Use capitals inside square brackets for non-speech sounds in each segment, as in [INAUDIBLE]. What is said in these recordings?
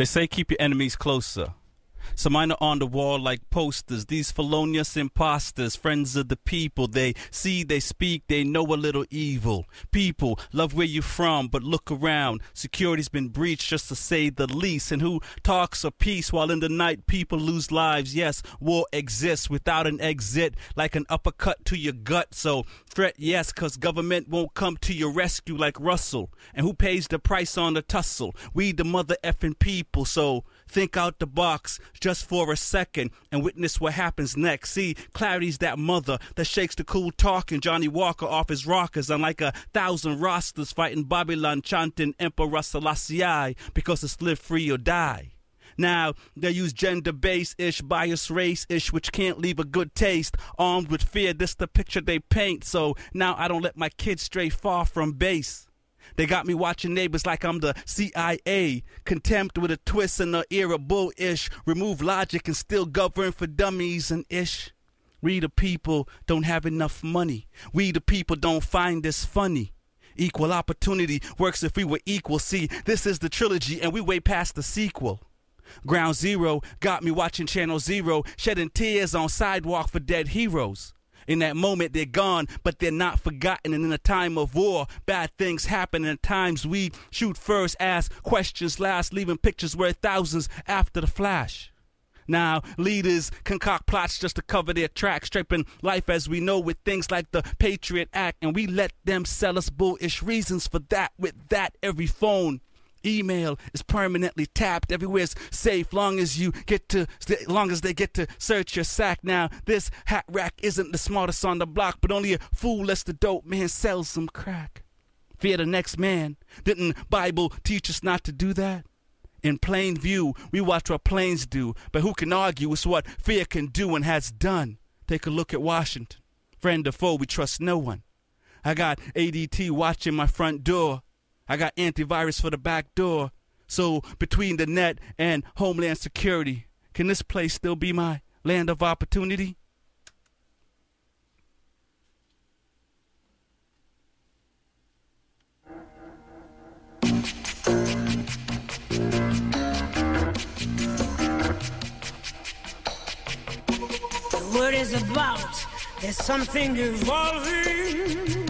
They say keep your enemies closer. So mine are on the wall like posters. These felonious imposters, friends of the people. They see, they speak, they know a little evil. People love where you from, but look around. Security's been breached, just to say the least. And who talks of peace while in the night people lose lives? Yes, war exists without an exit, like an uppercut to your gut. So threat, yes, cause government won't come to your rescue like Russell. And who pays the price on the tussle? We the mother effing people. So think out the box just for a second and witness what happens next. See, clarity's that mother that shakes the cool talk and Johnnie Walker off his rockers unlike a thousand rosters fighting Babylon chanting Emperor Selassie because it's live free or die. Now, they use gender base ish, bias race ish, which can't leave a good taste. Armed with fear, this the picture they paint. So now I don't let my kids stray far from base. They got me watching neighbors like I'm the CIA. Contempt with a twist and the era bull ish. Remove logic and still govern for dummies and ish. We the people don't have enough money. We the people don't find this funny. Equal opportunity works if we were equal. See, this is the trilogy and we way past the sequel. Ground Zero got me watching Channel Zero, shedding tears on sidewalk for dead heroes. In that moment, they're gone, but they're not forgotten. And in a time of war, bad things happen. And at times, we shoot first, ask questions last, leaving pictures worth thousands after the flash. Now, leaders concoct plots just to cover their tracks, stripping life as we know with things like the Patriot Act, and we let them sell us bullish reasons for that. With that, every phone email is permanently tapped everywhere's safe long as you get to long as they get to search your sack. Now this hat rack isn't the smartest on the block but only a fool lets the dope man sell some crack. Fear the next man. Didn't bible teach us not to do that? In plain view we watch what planes do but who can argue with what fear can do and has done? Take a look at washington. Friend or foe we trust no one. I got adt watching my front door I got antivirus for the back door. So between the net and Homeland Security, can this place still be my land of opportunity? The word is about there's something evolving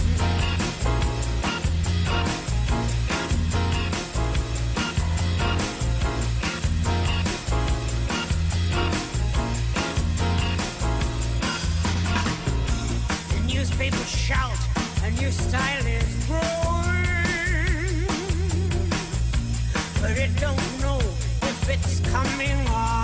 Shout, a new style is growing. But it don't know if it's coming or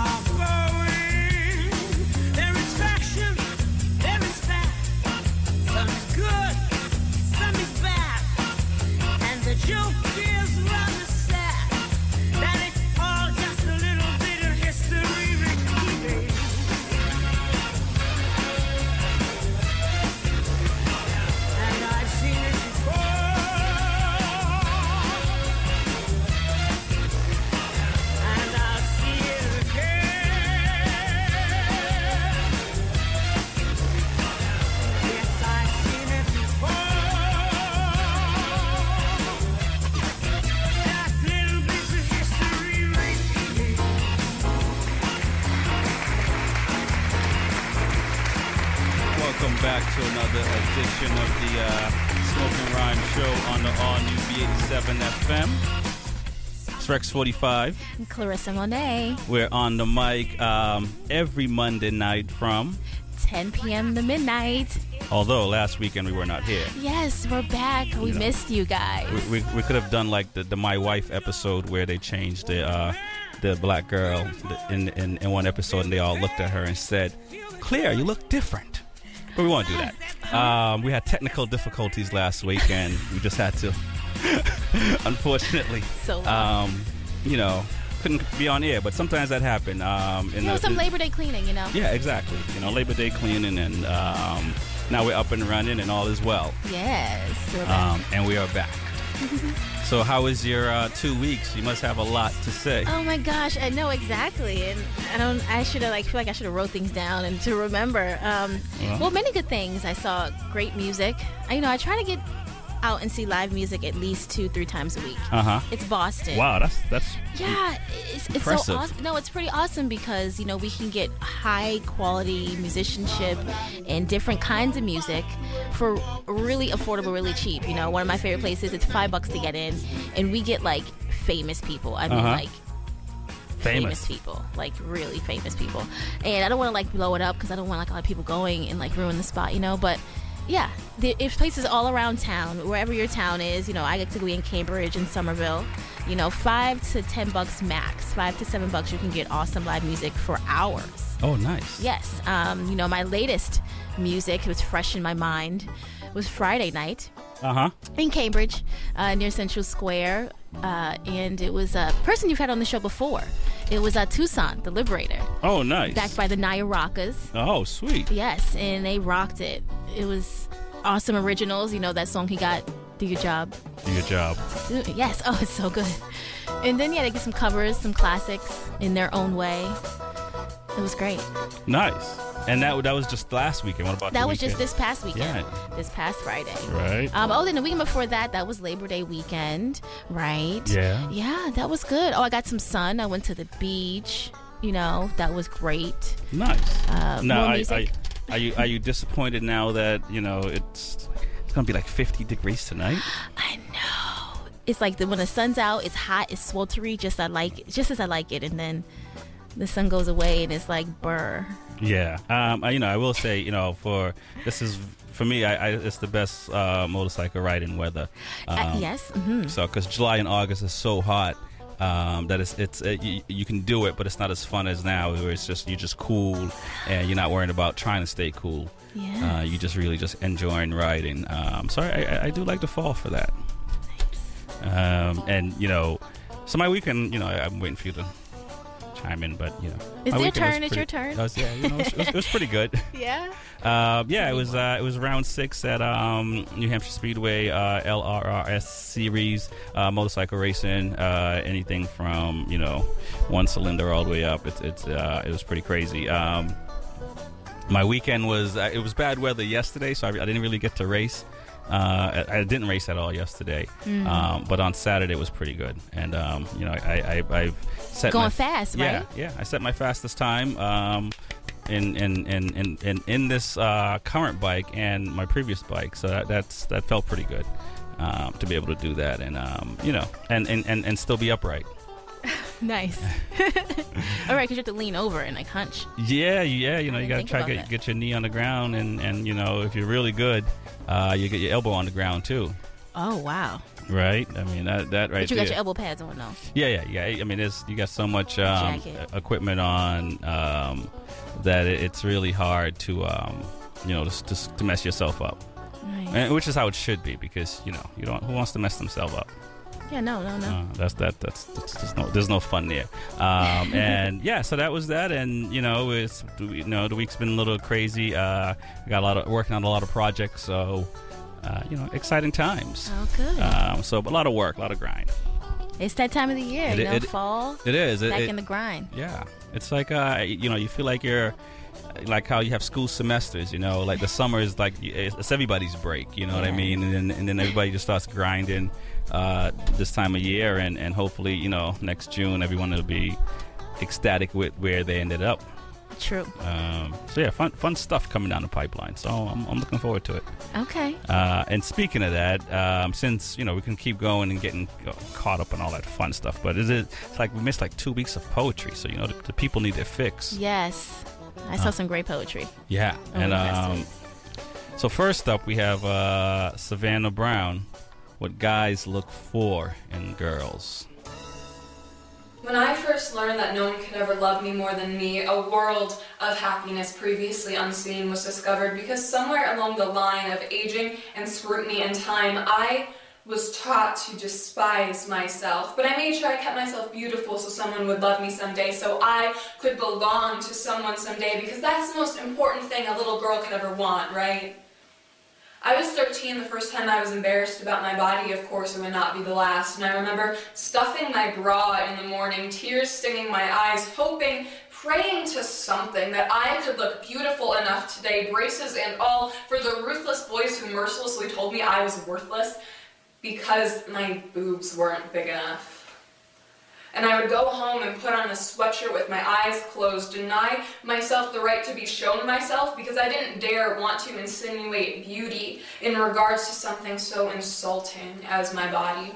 It's Rex 45. Clarissa Monet, We're on the mic um, every Monday night from, 10 p.m. to midnight. although last weekend we were not here. Yes, we're back. We know. missed you guys. We, we, we could have done like the, the My Wife episode where they changed the uh, the black girl in, in, in one episode and they all looked at her and said, Claire, you look different. But we won't do that. Um, we had technical difficulties last week and we just had to, [LAUGHS] unfortunately, So um, you know, couldn't be on air. But sometimes that happened. Um, in you know, the- some Labor Day cleaning, you know? yeah, exactly. You know, Labor Day cleaning and um, now we're up and running and all is well. Yes. Um, and we are back. [LAUGHS] so, how was your uh, two weeks? You must have a lot to say. Oh my gosh, I know exactly, and I don't. I should have like feel like I should have wrote things down and to remember. Um, Well. well, many good things. I saw great music. I, you know, I try to get out and see live music at least two, three times a week. Uh huh. It's Boston. Wow, that's that's Yeah, it's, it's so awesome. No, it's pretty awesome because you know we can get high quality musicianship and different kinds of music for really affordable, really cheap. You know, one of my favorite places. It's five bucks to get in, and we get like famous people. I mean, Uh-huh. like famous. people, like really famous people. And I don't want to like blow it up because I don't want like a lot of people going and like ruin the spot, you know. But yeah, if places all around town, wherever your town is, you know, I get to be in Cambridge and Somerville. You know, five to ten bucks max, five to seven bucks, you can get awesome live music for hours. Oh, nice. Yes, um, you know, my latest music was fresh in my mind was Friday night Uh huh. in Cambridge, uh, near Central Square, uh, and it was a person you've had on the show before. It was uh, Tucson, the Liberator, Oh, nice. backed by the Naya Rockers. oh, sweet. Yes, and they rocked it. It was awesome originals. You know that song he got, "Do Your Job." Do your job. Yes, oh, it's so good. And then yeah, they get some covers, some classics in their own way. It was great. Nice. And that that was just last weekend. What about That was just this past weekend. Yeah. This past Friday. Right. Um, oh, then the weekend before that, that was Labor Day weekend, right? Yeah. Yeah, that was good. Oh, I got some sun. I went to the beach. You know, that was great. Nice. Uh, now, more are, are, music. are you are you disappointed now that you know it's it's gonna be like 50 degrees tonight? [GASPS] I know. It's like the, when the sun's out, it's hot, it's sweltery, just I like just as I like it, and then the sun goes away and it's like burr. Yeah. Um. You know, I will say, you know, for this is for me, I, I it's the best uh, motorcycle riding weather. Uh, Um, yes. hmm So, because July and August is so hot. Um, that it's it's uh, you, you can do it, but it's not as fun as now, where it's just you're just cool and you're not worrying about trying to stay cool. Yeah. Uh, you just really just enjoying riding. Um, so I, I, do like the fall for that. Um, and you know, so my weekend, you know, I, I'm waiting for you to chime in, but you know, It's your turn, it's pretty- your turn. it was- yeah, you know, it was, it was- it was pretty good. [LAUGHS] yeah. Um, yeah, it was uh, it was round six at um, New Hampshire Speedway uh, LRRS series uh, motorcycle racing. Uh, anything from you know one cylinder all the way up. It's it's uh, it was pretty crazy. Um, my weekend was uh, it was bad weather yesterday, so I, I didn't really get to race. Uh, I, I didn't race at all yesterday, Mm. um, but on Saturday it was pretty good. And um, you know, I, I I've set Going my, fast, yeah, right? yeah. I set my fastest time um, in, in, in, in, in, in this uh, current bike and my previous bike, so that, that's that felt pretty good um, to be able to do that, and um, you know, and, and, and, and still be upright. [LAUGHS] Nice. [LAUGHS] All right, because you have to lean over and like hunch. Yeah, yeah. You know, you gotta try to get, that. get your knee on the ground, and, and you know, if you're really good, uh, you get your elbow on the ground too. Oh wow! Right? I mean, that that right but you there. got your elbow pads on though. Yeah, yeah, yeah. I mean, it's, you got so much um, equipment on um, that it, it's really hard to, um, you know, to, to, to mess yourself up. Right. And, which is how it should be, because you know, you don't. Who wants to mess themselves up? Yeah. No. No. No. Uh, that's that. That's, that's there's no there's no fun there. Um, [LAUGHS] and yeah, so that was that. And you know, it's you know the week's been a little crazy. Uh, I got a lot of working on a lot of projects, so uh, you know, exciting times. Oh, good. Um, so a lot of work, a lot of grind. it's that time of the year. it- you know, it- fall. It is. Back it- in the grind. Yeah, it's like uh, you know, you feel like you're like how you have school semesters. You know, like the summer is like it's everybody's break. You know what I mean? And then and then everybody just starts grinding uh, this time of year, and and hopefully you know next June everyone will be ecstatic with where they ended up. True. Um, so yeah, fun fun stuff coming down the pipeline. So I'm, I'm looking forward to it. Okay. Uh, and speaking of that, um, since you know we can keep going and getting uh, caught up in all that fun stuff, but is it it's like we missed like two weeks of poetry, so you know the, the people need their fix. Yes. I saw some great poetry. Yeah, and um, so first up we have uh, Savannah Brown. What guys look for in girls? When I first learned that no one could ever love me more than me, a world of happiness previously unseen was discovered because somewhere along the line of aging and scrutiny and time, I was taught to despise myself. But I made sure I kept myself beautiful so someone would love me someday, so I could belong to someone someday because that's the most important thing a little girl could ever want, right? I was 13 the first time I was embarrassed about my body, of course, it would not be the last. And I remember stuffing my bra in the morning, tears stinging my eyes, hoping, praying to something that I could look beautiful enough today, braces and all, for the ruthless boys who mercilessly told me I was worthless because my boobs weren't big enough and I would go home and put on a sweatshirt with my eyes closed, deny myself the right to be shown myself because I didn't dare want to insinuate beauty in regards to something so insulting as my body.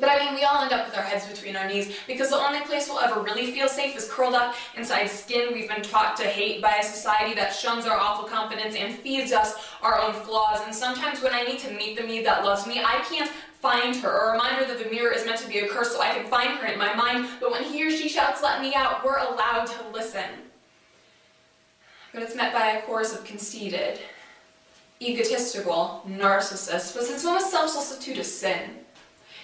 But I mean, we all end up with our heads between our knees because the only place we'll ever really feel safe is curled up inside skin we've been taught to hate by a society that shuns our awful confidence and feeds us our own flaws. And sometimes when I need to meet the me that loves me, I can't find her. or A reminder that the mirror is meant to be a curse so I can find her in my mind. But when he or she shouts, let me out, we're allowed to listen. But it's met by a chorus of conceited, egotistical, narcissists. But since when was self-solicitude a sin?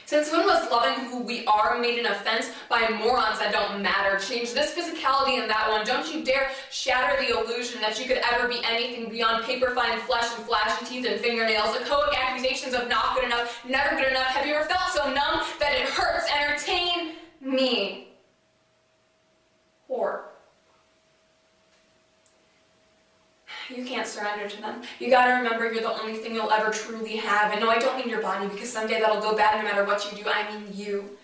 Since when was loving who we are made an offense by morons that don't matter? Change this physicality and that one. Don't you dare shatter the illusion that you could ever be anything beyond paper fine flesh and flashy teeth and fingernails. Echoic accusations of not good enough, never good enough. Have you ever felt so numb that it hurts? Entertain me. Whore. You can't surrender to them. You gotta remember you're the only thing you'll ever truly have. And no, I don't mean your body because someday that'll go bad no matter what you do. I mean you.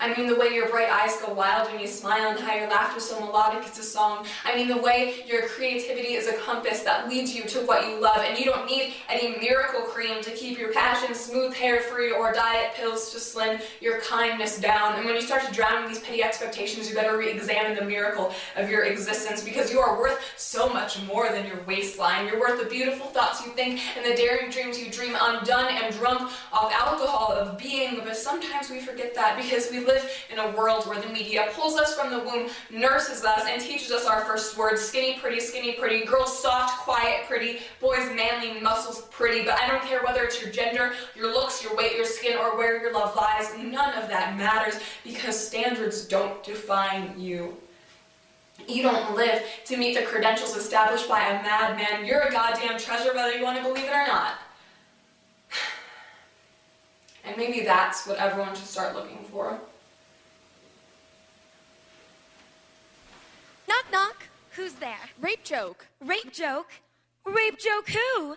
I mean the way your bright eyes go wild when you smile and how your laughter so melodic it's a song. I mean the way your creativity is a compass that leads you to what you love and you don't need any miracle cream to keep your passion smooth, hair free, or diet pills to slim your kindness down. And when you start to drown in these petty expectations, you better re-examine the miracle of your existence because you are worth so much more than your waistline. You're worth the beautiful thoughts you think and the daring dreams you dream undone and drunk off alcohol of being. But sometimes we forget that because we live in a world where the media pulls us from the womb, nurses us, and teaches us our first words skinny, pretty, skinny, pretty, girls soft, quiet, pretty, boys manly, muscles pretty. But I don't care whether it's your gender, your looks, your weight, your skin, or where your love lies. None of that matters because standards don't define you. You don't live to meet the credentials established by a madman. You're a goddamn treasure whether you want to believe it or not. [SIGHS] And maybe that's what everyone should start looking for. Knock knock. Who's there? Rape joke. Rape joke? Rape joke who?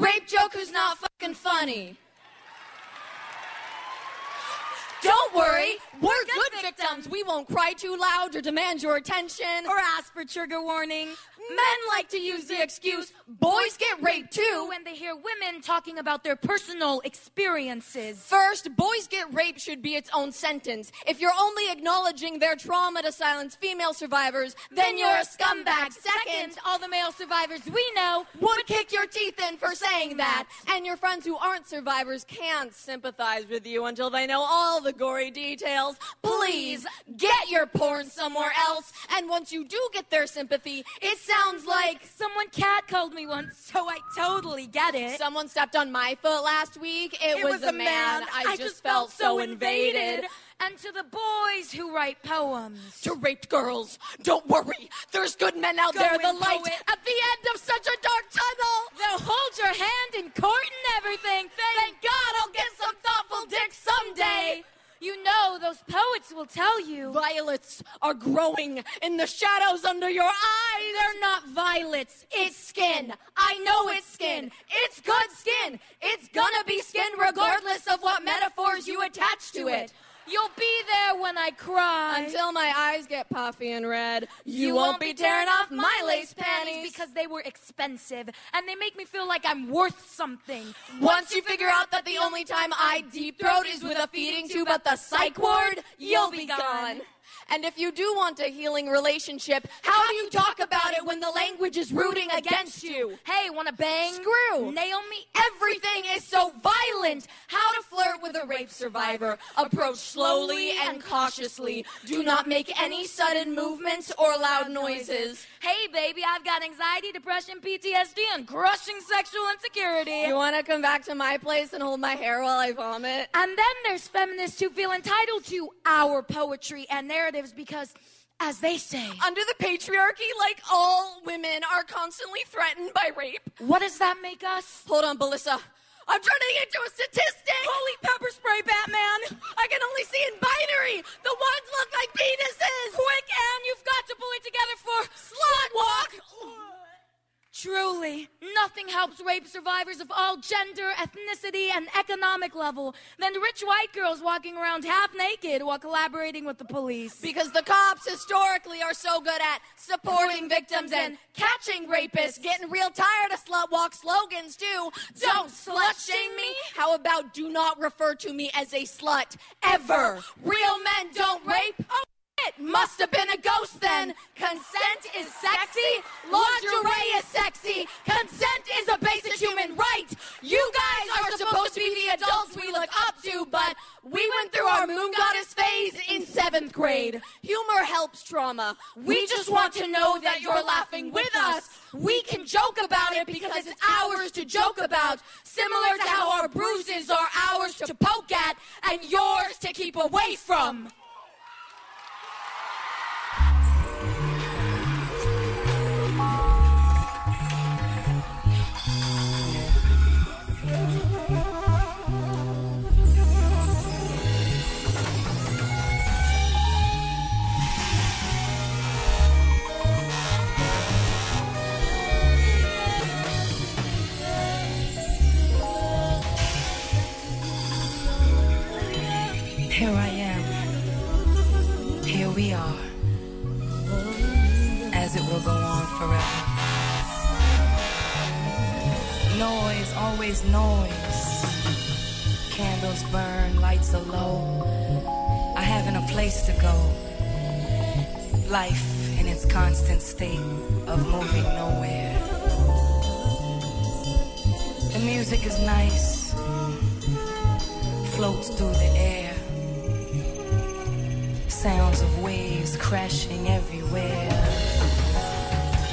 Rape joke who's not fucking funny. Don't worry, We're good victims. We won't cry too loud or demand your attention. Or ask for trigger warnings. Men like to use the excuse boys get raped too. When they hear women talking about their personal experiences. First, boys get raped should be its own sentence. If you're only acknowledging their trauma to silence female survivors, then you're a scumbag. Second, all the male survivors we know would kick your teeth in for saying that. And your friends who aren't survivors can't sympathize with you until they know all the gory details. Please get your porn somewhere else. And once you do get their sympathy, it sounds like someone catcalled me once, so I totally get it. someone stepped on my foot last week. It, it was, a man. I, just, felt so invaded. And to the boys who write poems. To raped girls, don't worry. There's good men out Go there. The light poet. at the end of such a dark tunnel. They'll hold your hand in court and everything. Thank God I'll get some thoughtful dick someday. You know, those poets will tell you. Violets are growing in the shadows under your eyes. They're not violets. It's skin. I know it's skin. It's good skin. It's gonna be skin regardless of what metaphors you attach to it. You'll be there when I cry. Until my eyes get puffy and red, you, won't be tearing off my lace panties. because they were expensive and they make me feel like I'm worth something. Once you figure out that the only time I deep throat is with a feeding tube at the psych ward, you'll be gone. And if you do want a healing relationship, how do you talk about it when the language is rooting against you? Hey, wanna bang? Screw. Nail me? Everything is so violent. How to flirt with a rape survivor. Approach slowly and cautiously. Do not make any sudden movements or loud noises. Hey, baby, I've got anxiety, depression, PTSD, and crushing sexual insecurity. You want to come back to my place and hold my hair while I vomit? And then there's feminists who feel entitled to our poetry and narratives because as they say. Under the patriarchy, like all women are constantly threatened by rape. What does that make us? Hold on, Belissa. I'm turning into a statistic. Holy pepper spray, Batman! [LAUGHS] I can only see in binary. The ones look like penises. Quick, Anne, you've got to pull it together for Slut walk. Truly, nothing helps rape survivors of all gender, ethnicity, and economic level than rich white girls walking around half naked while collaborating with the police. Because the cops historically are so good at supporting victims and catching rapists. Getting real tired of slut walk slogans too. Don't slut shame me. How about do not refer to me as a slut ever? Real men don't rape. Oh, it must have been a ghost then. Consent is sexy. Lingerie is sexy. Consent is a basic human right. You guys are supposed to be the adults we look up to, but we went through our moon goddess phase in seventh grade. Humor helps trauma. We just want to know that you're laughing with us. We can joke about it because it's ours to joke about. Similar to how our bruises are ours to poke at and yours to keep away from. Noise. Candles burn, lights are low. I haven't a place to go. Life in its constant state of moving nowhere. The music is nice, floats through the air. Sounds of waves crashing everywhere.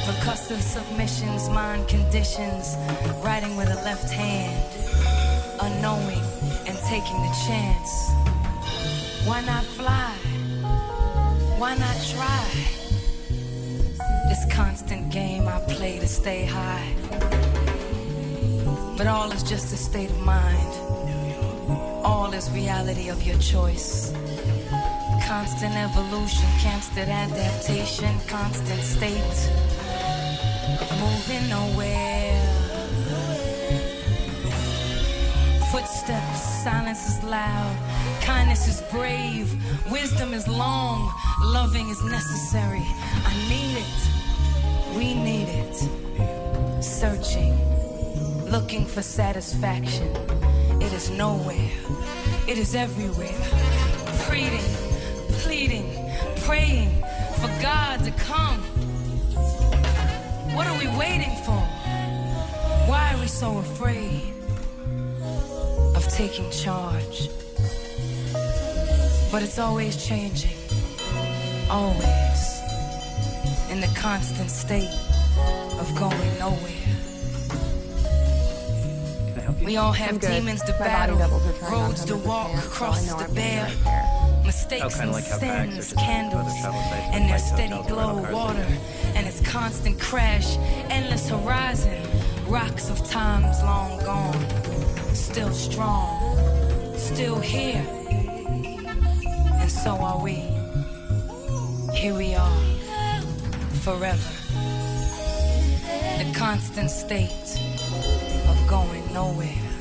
Percussive submissions, mind conditions, writing with a left hand, unknowing and taking the chance. Why not fly? Why not try? This constant game I play to stay high. But all is just a state of mind. All is reality of your choice. Constant evolution, constant adaptation, constant state moving nowhere. Footsteps, silence is loud, kindness is brave, wisdom is long, loving is necessary. I need it, we need it. Searching, looking for satisfaction. It is nowhere, it is everywhere. Pleading, pleading, praying for God to come. What are we waiting for? Why are we so afraid of taking charge? But it's always changing, always in the constant state of going nowhere. We all have demons to battle, roads to walk, crosses to bear. Mistakes Oh, and like how sins, candles, and their steady glow, cars, water, and its constant crash, endless horizon, rocks of times long gone, still strong, still here, and so are we. Here we are, forever. The constant state of going nowhere.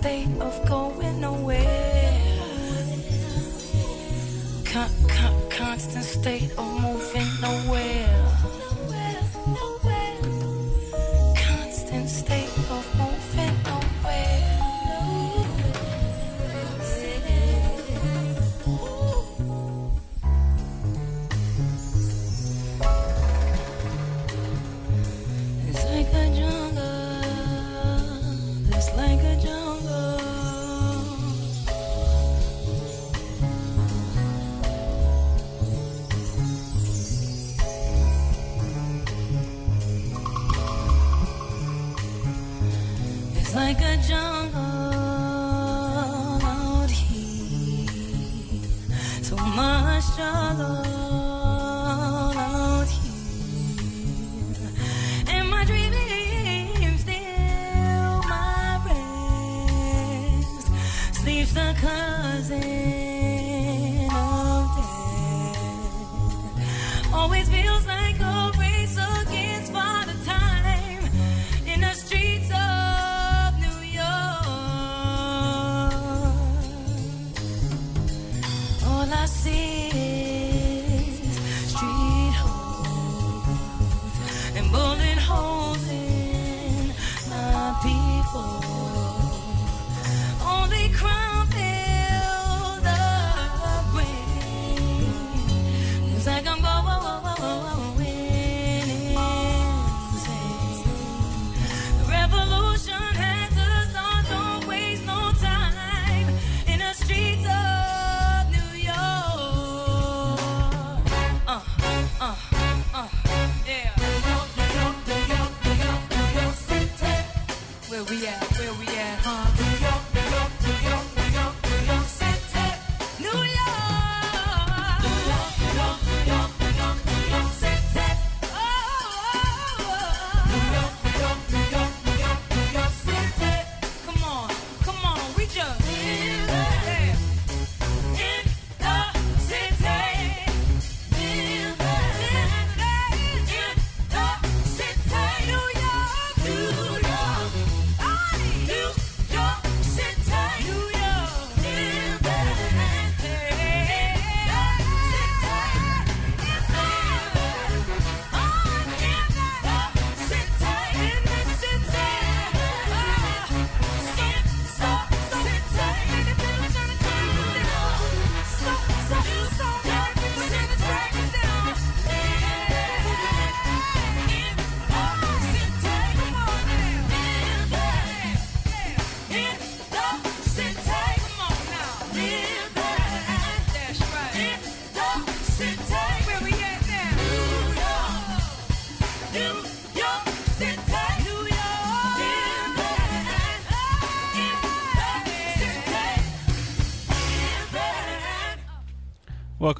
State of going nowhere. Con- con- constant state of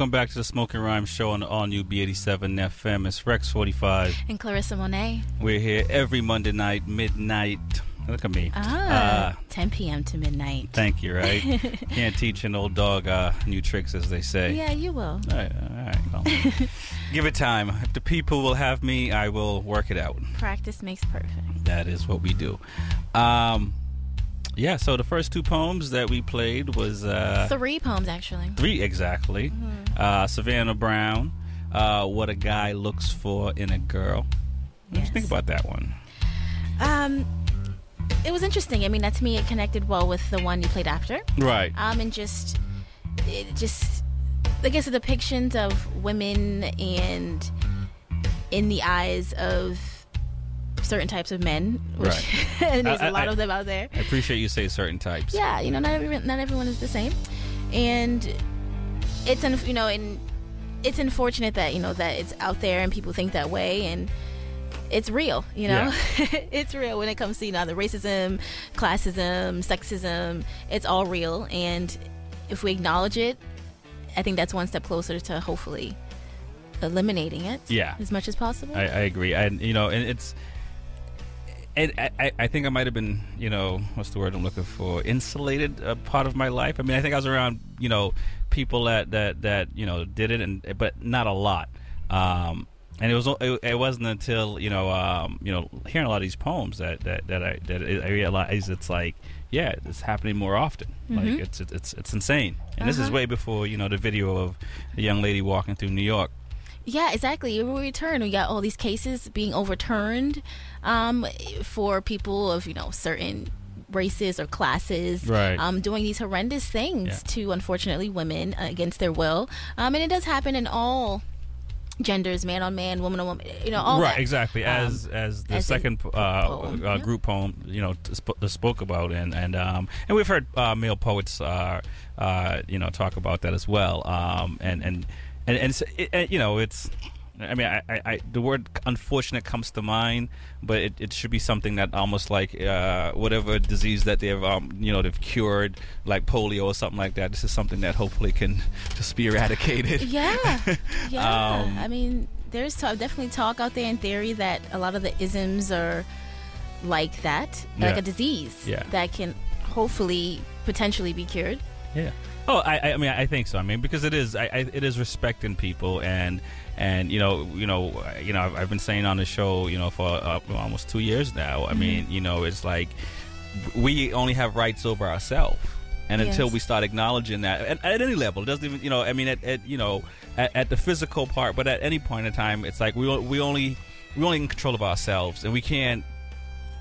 Welcome back to the Smoking Rhyme Show on the all new B87 FM. It's Rex 45. And Clarissa Monet. We're here every Monday night, midnight. Look at me. Ah, Uh, 10 p.m. to midnight. thank you, right? [LAUGHS] Can't teach an old dog uh, new tricks, as they say. Yeah, you will. All right, all right, well, [LAUGHS] give it time. If the people will have me, I will work it out. Practice makes perfect. That is what we do. Um, yeah, so the first two poems that we played was uh, Three poems, actually. three exactly. Uh, Savannah Brown, uh, What a Guy Looks For in a Girl. What do you think about that one? Um, it was interesting. I mean, that to me, it connected well with the one you played after. Right. Um, and just, it just, I guess the depictions of women and in the eyes of certain types of men, which Right. [LAUGHS] and there's I- a lot I- of them out there. I appreciate you say certain types. Yeah, you know, not everyone, not everyone is the same, and it's un, you know, and it's unfortunate that you know that it's out there and people think that way, and it's real. You know, [LAUGHS] it's real when it comes to you know the racism, classism, sexism. It's all real, and if we acknowledge it, I think that's one step closer to hopefully eliminating it. Yeah. as much as possible. I, I agree. And you know, and it's. And I, I- think I might have been, you know, what's the word I'm looking for? Insulated a part of my life. I mean, I think I was around, you know, people that that that you know did it, and but not a lot. Um, and it was it, it wasn't until you know um, you know hearing a lot of these poems that that that I that I realized it's like yeah it's happening more often. Like it's it's it's insane. And this is Uh-huh. way before you know the video of a young lady walking through New York. Yeah, exactly. We return. We got all these cases being overturned um, for people of you know certain races or classes, Right. Um, doing these horrendous things Yeah. to unfortunately women uh, against their will, um, and it does happen in all genders, man on man, woman on woman. You know, all right that. exactly Um, as as the as a second uh, poem, uh, yeah. group poem you know t- sp- spoke about and and um and we've heard uh, male poets uh uh you know talk about that as well um and and and, and, it's- it, and you know it's I mean, I, I, I, the word unfortunate comes to mind, but it, it should be something that almost like uh, whatever disease that they've um, you know they've cured, like polio or something like that. This is something that hopefully can [LAUGHS] just be eradicated. Yeah, [LAUGHS] yeah. Um, I mean, there's definitely talk out there in theory that a lot of the isms are like that, like a disease Yeah. that can hopefully potentially be cured. Yeah. Oh, I, I mean, I think so. I mean, because it is, I, I, it is respecting people, and and you know, you know, you know, I've, I've been saying on the show, you know, for uh, almost two years now. I mean, you know, it's like we only have rights over ourselves, and until we start acknowledging that at, at any level, it doesn't even, you know, I mean, at, at you know, at, at the physical part, but at any point in time, it's like we we only we only in control of ourselves, and we can't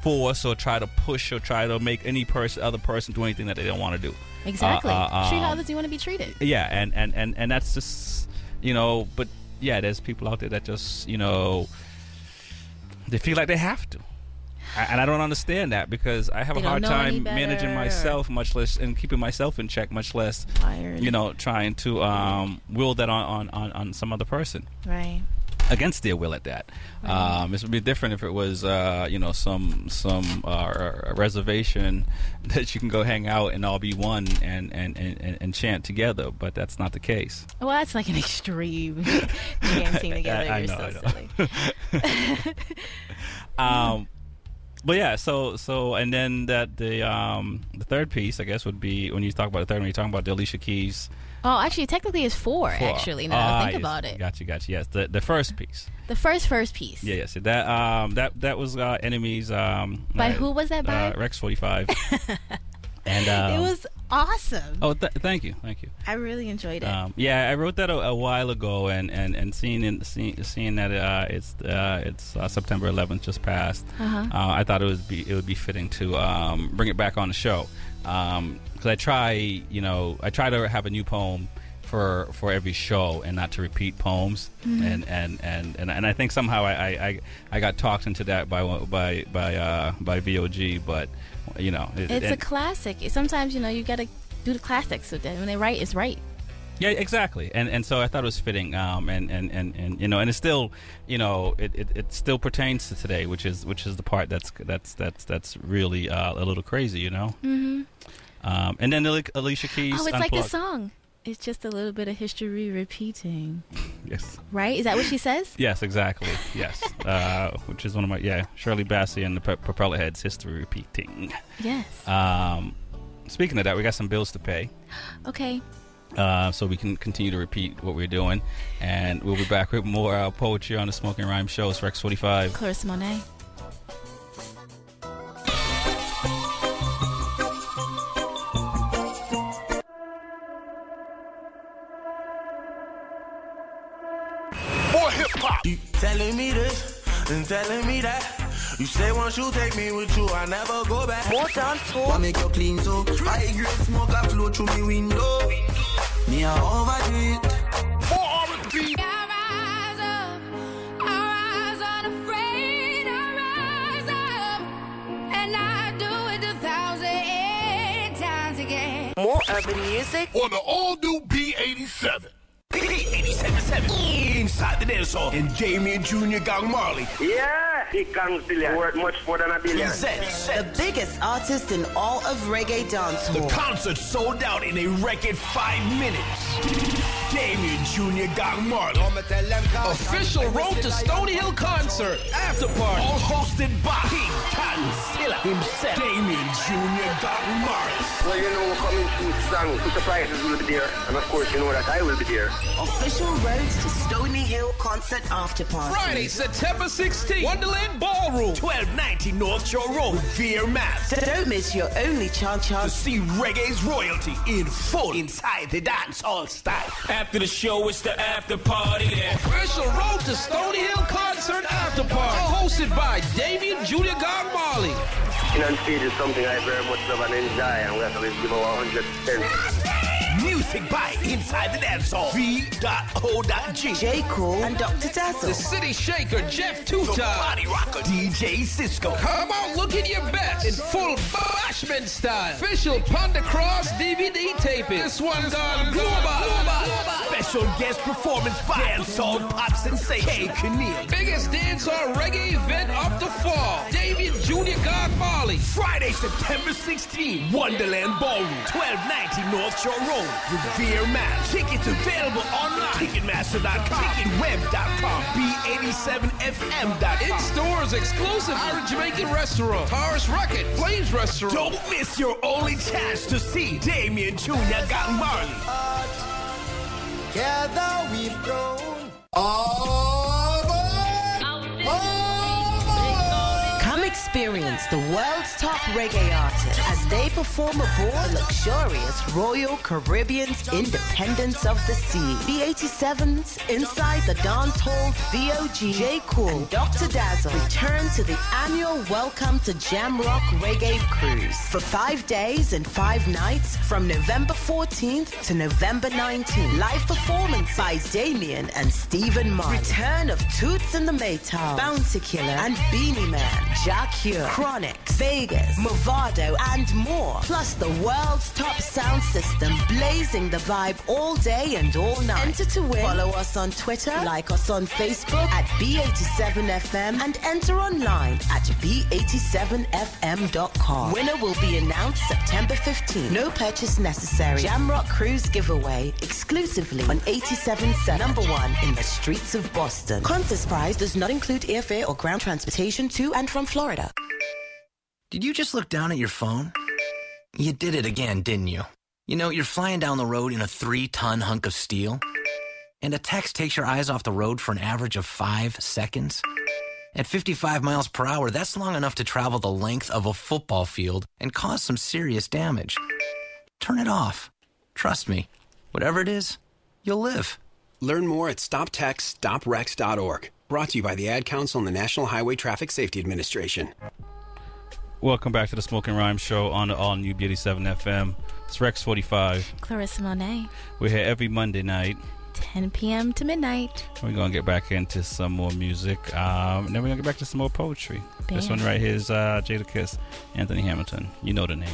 force or try to push or try to make any person other person do anything that they don't want to do. Exactly. uh, Treat how um, others you want to be treated. Yeah, and, and, and, and that's just you know, but yeah, there's people out there that just you know they feel like they have to. I- And I don't understand that because I have They a hard time managing myself, much less and keeping myself in check, much less Tired. you know trying to um, will that on, on, on, on some other person Right. Against their will at that. Um, this would be different if it was, uh, you know, some some uh, reservation [LAUGHS] that you can go hang out and all be one and and, and, and, chant together. But that's not the case. Well, that's like an extreme [LAUGHS] dancing [LAUGHS] together. I You're know, so I silly. Um, but yeah, so so and then that the um, the third piece, I guess, would be when you talk about the third, when you're talking about the Alicia Keys. Oh, actually, technically, it's four. Four. Actually, now that I Ah, think yes. about it, Gotcha, gotcha. Yes, the the first piece. the first first piece. Yeah, yes. That um that that was uh, enemies. Um, By uh, who was that by? Uh, Rex forty five. [LAUGHS] and um, it was awesome. Oh, th- thank you, thank you. I really enjoyed it. Um, yeah, I wrote that a, a while ago, and and and seeing in, seeing, seeing that uh, it's uh, it's uh, September 11th just passed. Uh-huh. Uh, I thought it would be it would be fitting to um, bring it back on the show because I try, you know, I try to have a new poem for for every show and not to repeat poems Mm-hmm. and, and, and, and and I think somehow I, I, I, I got talked into that by by by uh, by VOG, but you know, it, it's a classic. Sometimes you know you got to do the classics. So that when they write, it's right. Yeah, exactly, and and so I thought it was fitting, um, and, and, and, and you know, and it still, you know, it, it, it still pertains to today, which is which is the part that's that's that's that's really uh, a little crazy, you know. Mm-hmm. Um, and then Alicia Keys. oh, it's like the song. It's just a little bit of history repeating, [LAUGHS] Yes, right? Is that what she says? [LAUGHS] yes, exactly, yes. Uh, which is one of my yeah, Shirley Bassey and the Pro- Propellerheads, history repeating. Yes. Um, speaking of that, we got some bills to pay. [GASPS] Okay. uh, so we can continue to repeat what we're doing. And we'll be back with more uh, poetry on the Smoking Rhyme Show. It's Rex 45. Clarissa Monet. More hip hop. You telling me this and telling me that. You say once you take me with you, I never go back. More dance Why make you clean so? I grade smoke I flow through me window. Me I overdo it. More R&B. More urban music. On the all new B87. B877 inside the dance hall. And Damian Jr. Gong Marley. Yeah, he comes billion. Worth much more than a billion. Present The biggest artist in all of reggae dancehall. The concert sold out in a record five minutes. Damian Jr. Gong Marley. Official Road to Stony Hill concert after party. All hosted by King Tanzilla himself. Damian Jr. Gong Marley. Well, you know, coming to song, the surprises will be there. And of course, you know that I will be there. Official Road to Stony Hill concert after party. Friday, September 16th, Wonderland Ballroom. 1290 North Shore Road, Revere Mass. Don't miss your only chance To see reggae's royalty in full inside the dance hall style. After the show, it's the after party. Yeah. Official Road to Stony Hill concert after party. Hosted by Damian Junior Gong Marley. In on stage is something I very much love and enjoy. And we have to give our 100%. Music by Inside the Dance Hall. V.O.G. J. Cool and Dr. The City Shaker, Jeff The Tuta. Body Rocker, DJ Cisco. Come on, look looking your best in full bashment style. Official Panda Cross DVD taping. This one's gone global. global. special guest performance by dancehall pop sensation K. Keneal. Biggest dancehall reggae event of the fall. Damian Junior Gong Marley. Friday, September 16, Wonderland Ballroom, 1290 North Shore Road, Revere, Mass. Tickets available online. Ticketmaster.com, Ticketweb.com, B87FM.com. In stores, exclusive Irish Jamaican restaurant, Taurus Rocket, Flames Restaurant. Don't miss your only chance to see Damian Jr. Gong Marley. Together we've grown. Come experience the world's top reggae artists as they perform aboard the luxurious Royal Caribbean's Independence of the Sea. The 87s Inside the Dance Hall VOG, J. Cool, and Dr. Dazzle return to the annual Welcome to Jamrock Reggae Cruise for five days and five nights from November 14th to November 19th. Live performance by Damian and Stephen Marley. Return of Toots and the Maytals, Bounty Killer and Beenie Man, Jah Cure, Chronixx, Vegas, Mavado, and more. Plus the world's top sound system blazing the vibe all day and all night. Enter to win. Follow us on Twitter, like us on Facebook at B87FM, and enter online at B87FM.com. Winner will be announced September 15. No purchase necessary. Jamrock Cruise giveaway exclusively on 87.7, number one in the streets of Boston. Contest prize does not include airfare or ground transportation to and from Florida. Did you just look down at your phone? You did it again, didn't you? You know, you're flying down the road in a three ton hunk of steel, and a text takes your eyes off the road for an average of five seconds. At 55 miles per hour, that's long enough to travel the length of a football field and cause some serious damage. Turn it off. Trust me, whatever it is, you'll live. Learn more at stoptextsstopwrecks.org. Brought to you by the Ad Council and the National Highway Traffic Safety Administration. Welcome back to the Smoking Rhyme Show on the all new B87 FM. It's Rex 45. Clarissa Monet, We're here every Monday night. 10 p.m. to midnight. We're going to get back into some more music. Um, and then we're going to get back to some more poetry. This one right here is uh, Jadakiss, Anthony Hamilton. You know the name.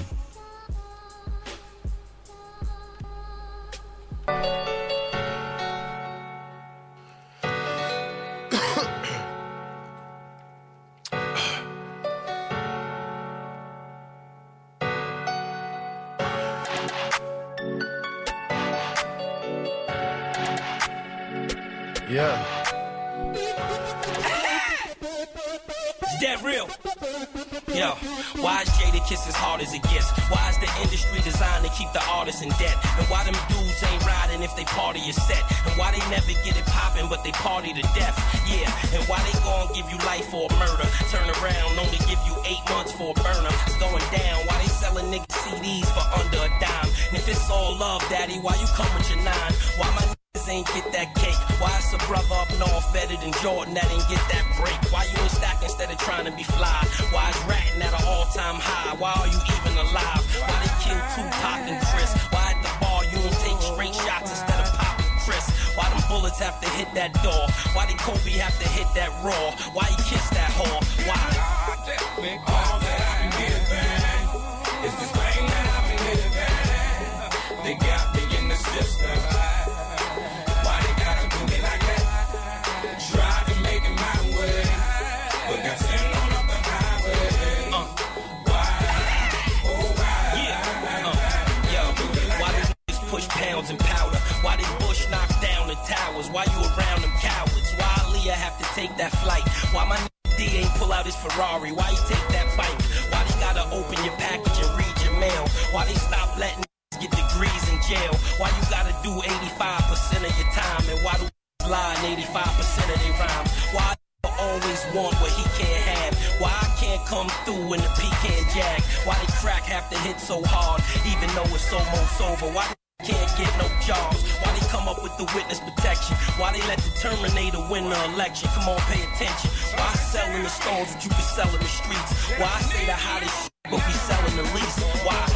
Yeah. Is that real? Yo, why is Jadakiss as hard as it gets? Why is the industry designed to keep the artists in debt? And why them dudes ain't riding if they party is set? And why they never get it poppin' but they party to death? Yeah, and why they gon' give you life for a murder? Turn around, only give you eight months for a burner. It's going down. Why they sellin' niggas CDs for under a dime? And if it's all love, daddy, why you come with your nine? Why my ain't get that cake? Why is a brother up north better than Jordan that ain't get that break? Why you in stack instead of trying to be fly? Why is ratting at an all-time high? Why are you even alive? Why they kill Tupac and Chris? Why at the bar you don't take straight shots instead of popping Chris? Why them bullets have to hit that door? Why did Kobe have to hit that raw? Why he kissed that whore? Why? All that I can give is this pain that I've been living. They got me in the system. Why they Bush knock down the towers? Why you around them cowards? Why Aaliyah have to take that flight? Why my D ain't pull out his Ferrari? Why he take that bike? Why they gotta open your package and read your mail? Why they stop letting get degrees in jail? Why you gotta do 85% of your time? And why do lie 85% of their rhymes? Why always want what he can't have? Why I can't come through in the pecan jag? Why they crack have to hit so hard, even though it's almost over? Why can't get no jobs? Why they come up with the witness protection? Why they let the Terminator win the election? Come on, pay attention. Why selling the stones that you can sell in the streets? Why say the hottest shit, but we selling the least? Why?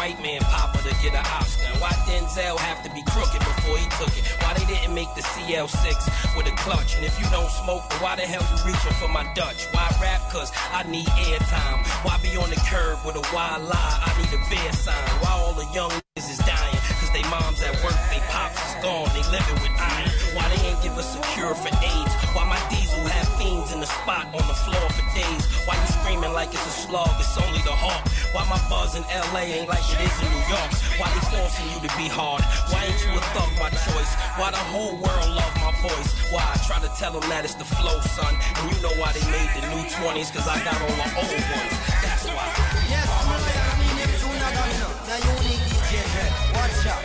White man her to get an Oscar? Why Denzel have to be crooked before he took it? Why they didn't make the CL6 with a clutch? And if you don't smoke, why the hell you reaching for my Dutch? Why rap? Cause I need airtime. Why be on the curb with a wild lie? I need a bear sign. Why all the young is dying? Cause they moms at work, they pops is gone, they living with iron. Why they ain't give us a cure for AIDS? Why my diesel fiends in the spot on the floor for days? Why you screaming like it's a slug, it's only the hawk? Why my buzz in LA ain't like it is in New York? Why they forcing you to be hard? Why ain't you a thug by choice? Why the whole world love my voice? Why I try to tell them that it's the flow, son? And you know why they made the new 20s, cause I got all the old ones. That's why. Yes, man, I mean, it's Junior Gong, you know. The unique DJ Dread. Watch out.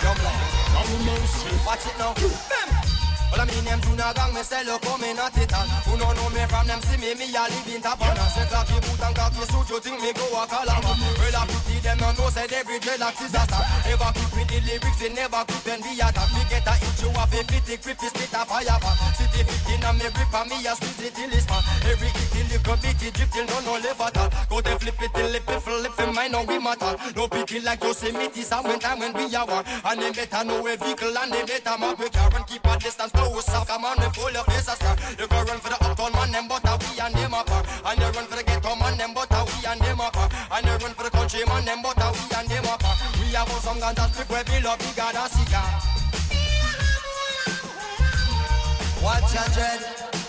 Double Watch it now. Bam. Well, I mean them Junior Gong, me look how me not it all Who no know me from them see me, me a live in Tapana Say cocky boot and cocky suit, you think me go a Calabar Well, I pity them no know, say every dreadlocks is a star Never quit with the lyrics, they never quit when we attack. We get a hit, you have a fit, the grip, split a fire back City 15 and me grip and me a squeeze it till it's man Every hit, the little bit, it drip till no no live at all. Go they flip it, till lip it, flip it, mine, now we matter. No picky like Yosemite, some when time when we are war And they better know a vehicle and they better map We can keep a distance, no soft, come on, we full of face a star You go run for the uptown man, them but we and them apart And you run for the ghetto man, them but we and them apart And you run for the country man, them but we and them apart We have some ganja strip where we love bigger than cigar Watch your dread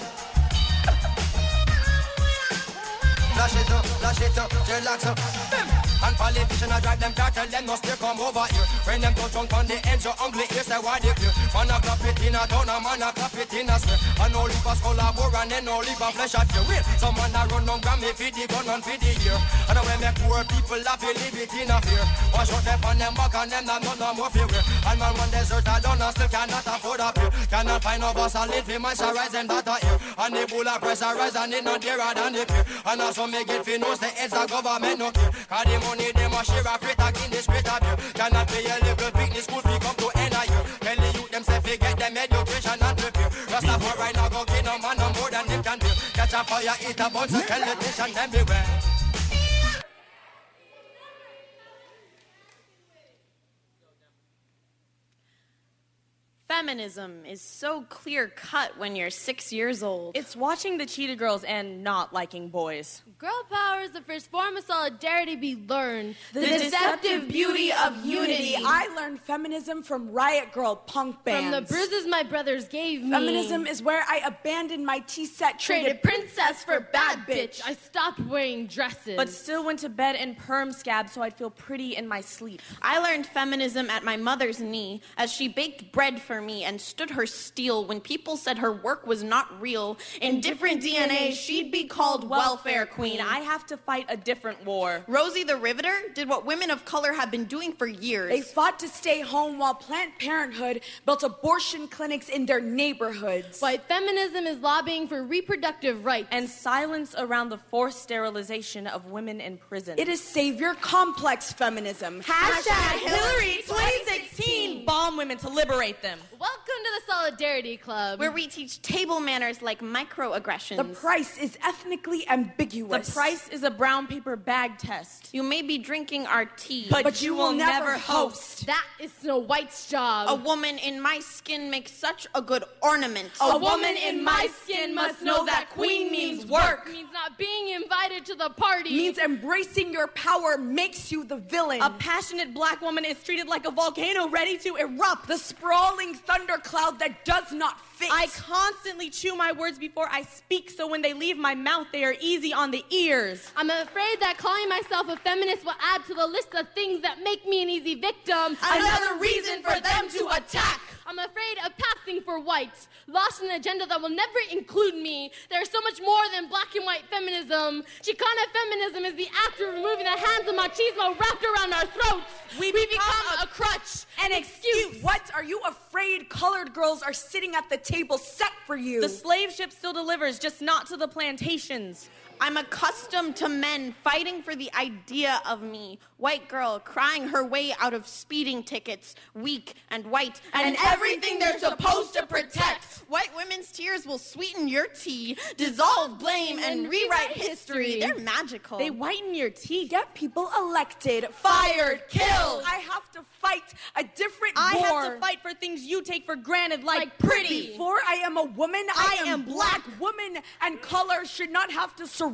Flash it up, flash And politician I drive them car, tell them no still come over here. When them touch on on the edge, your ugly ears say why they clear Man a clap it in a town, a man a clap it in a square And no leave a skull a bore and then no leave a flesh a tear Wait, some man a run on Grammy for the gun and for the ear And when make poor people laugh, they live it in a fear. Wash out them on them back and them not no no more fear. And man one desert a done and still cannot afford a peer Cannot find no boss a live for moisturize them that a ear And the bull a pressurize and it not dearer than the peer. And also make it fi know say it's a government no care. Cause the money them a share a freight in this great of you. Cannot pay a little picnic school fee come to end of year Tell the youth them say fi get them education and prepare Rastafari now go get no man no more than them can bear Catch a fire, eat a bunch of television them Feminism is so clear cut when you're six years old. It's watching the Cheetah Girls and not liking boys. Girl power is the first form of solidarity we learn. The, deceptive beauty of unity. I learned feminism from Riot Grrrl punk bands. From the bruises my brothers gave me. Feminism is where I abandoned my T-set, Traded princess for bad bitch. I stopped wearing dresses. But still went to bed in perm scab so I'd feel pretty in my sleep. I learned feminism at my mother's knee as she baked bread for me and stood her steel when people said her work was not real. In, different DNA, she'd be called welfare queen. I have to fight a different war. Rosie the Riveter did what women of color have been doing for years. They fought to stay home while Planned Parenthood built abortion clinics in their neighborhoods. Why feminism is lobbying for reproductive rights. And silence around the forced sterilization of women in prison. It is savior complex feminism. Hashtag Hillary 2016 bomb women to liberate them. Welcome to the Solidarity Club. Where we teach table manners like microaggressions. The price is ethnically ambiguous. The price is a brown paper bag test. You may be drinking our tea, but, but you, will never host. That is Snow White's job. A woman in my skin makes such a good ornament. A, a woman in my skin must know that queen means work. Means not being invited to the party. Means embracing your power makes you the villain. A passionate black woman is treated like a volcano ready to erupt. The sprawling thundercloud that does not I constantly chew my words before I speak, so when they leave my mouth, they are easy on the ears. I'm afraid that calling myself a feminist will add to the list of things that make me an easy victim. Another reason for them to attack. I'm afraid of passing for white, lost in an agenda that will never include me. There's so much more than black and white feminism. Chicana feminism is the act of removing the hands of machismo wrapped around our throats. We, we become, become a, crutch, an excuse. What? Are you afraid colored girls are sitting at the table set for you? The slave ship still delivers, just not to the plantations. I'm accustomed to men fighting for the idea of me. White girl crying her way out of speeding tickets, weak and white, And everything they're supposed to protect. White women's tears will sweeten your tea, dissolve blame, and rewrite history. They're magical. They whiten your teeth. Get people elected, fired, killed. I have to fight a different I war. have to fight for things you take for granted, like, pretty. Before I am a woman, I, am black. Women and color should not have to surrender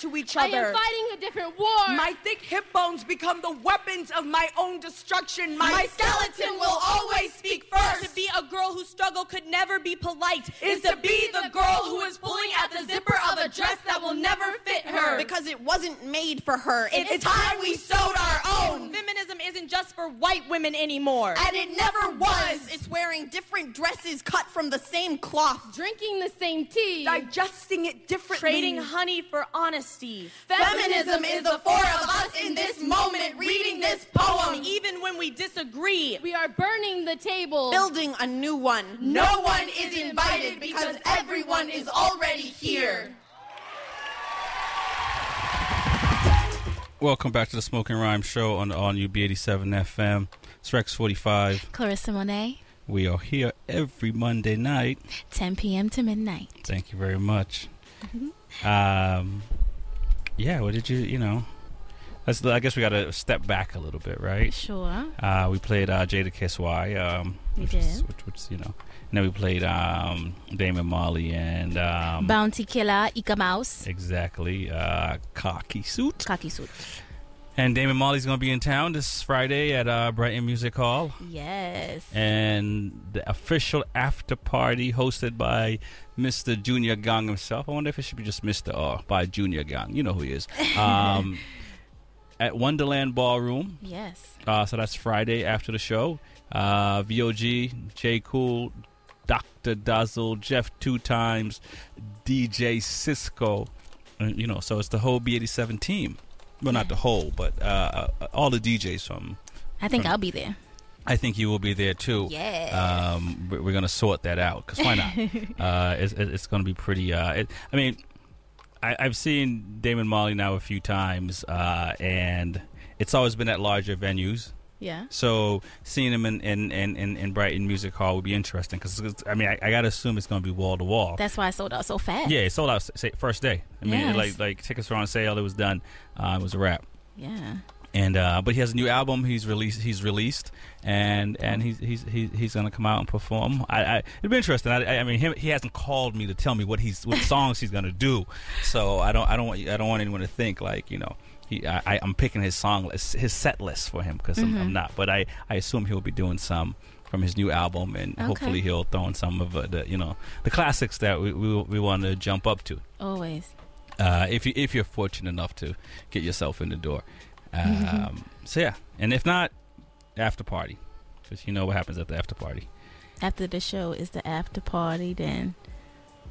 to each other. I other. am fighting a different war. My thick hip bones become the weapons of my own destruction. My, My skeleton will always speak first. To be a girl whose struggle could never be polite is to be the girl who is pulling at the zipper of a dress that will never fit her. Because it wasn't made for her. It's, It's time we sewed our own. Feminism isn't just for white women anymore. And it never was. It's wearing different dresses cut from the same cloth. Drinking the same tea. Digesting it differently. Trading honey for honesty. Feminism is the four of us in this moment reading this poem. Even when we disagree, we are burning the table. Building a new one. No one is invited because everyone is already here. Welcome back to the Smoking Rhyme Show on the All New B87 FM. It's Rex 45. Clarissa Monet, We are here every Monday night. 10 p.m. to midnight. Thank you very much. Mm-hmm. Um, yeah, what did you, you know? Let's, I guess we got to step back a little bit, right? Sure. Uh, we played uh, Jadakiss Y. Um, We which is- which, which, you know. And then we played um, Damian Marley and. Um, Bounty Killer, Eek-A-Mouse, Exactly. Uh, Cocky Suit. Cocky Suit. And Damian Marley's going to be in town this Friday at uh, Brighton Music Hall. Yes. And the official after party hosted by Mr. Junior Gong himself. I wonder if it should be just Mr. or by Junior Gong. You know who he is. Um, [LAUGHS] at Wonderland Ballroom. Yes. Uh, so that's Friday after the show. Uh, VOG, J. Cool, Dr. Dazzle, Jeff Two Times, DJ Cisco. You know, so it's the whole B87 team. Well, not the whole, but uh, uh, all the DJs from. I think from- I'll be there. I think you will be there too. Yes. Um, we're, we're gonna sort that out because why not? [LAUGHS] uh, it's, it's it's gonna be pretty. Uh, it, I mean, I, I've seen Damian Marley now a few times, uh, and it's always been at larger venues. Yeah. So seeing him in in, in, in, Brighton Music Hall would be interesting because I mean I, I gotta assume it's gonna be wall to wall. That's why I sold out so fast. Yeah, it sold out say, first day. I mean, Yes. like like tickets were on sale. It was done. Uh, it was a wrap. Yeah. And uh, but he has a new album. He's released. He's released, and and he's he's he's, he's gonna come out and perform. I, I it'd be interesting. I, I mean, him, he hasn't called me to tell me what he's what [LAUGHS] songs he's gonna do. So I don't I don't want I don't want anyone to think like you know. He, I, I'm picking his song list, his set list for him because I'm, I'm Mhm. not. But I, I assume he'll be doing some from his new album, and Okay. hopefully he'll throw in some of uh, the you know the classics that we we, we want to jump up to Always. uh, if you if you're fortunate enough to get yourself in the door. Um, so yeah, and if not, after party, because you know what happens at the after party. After the show is the after party, then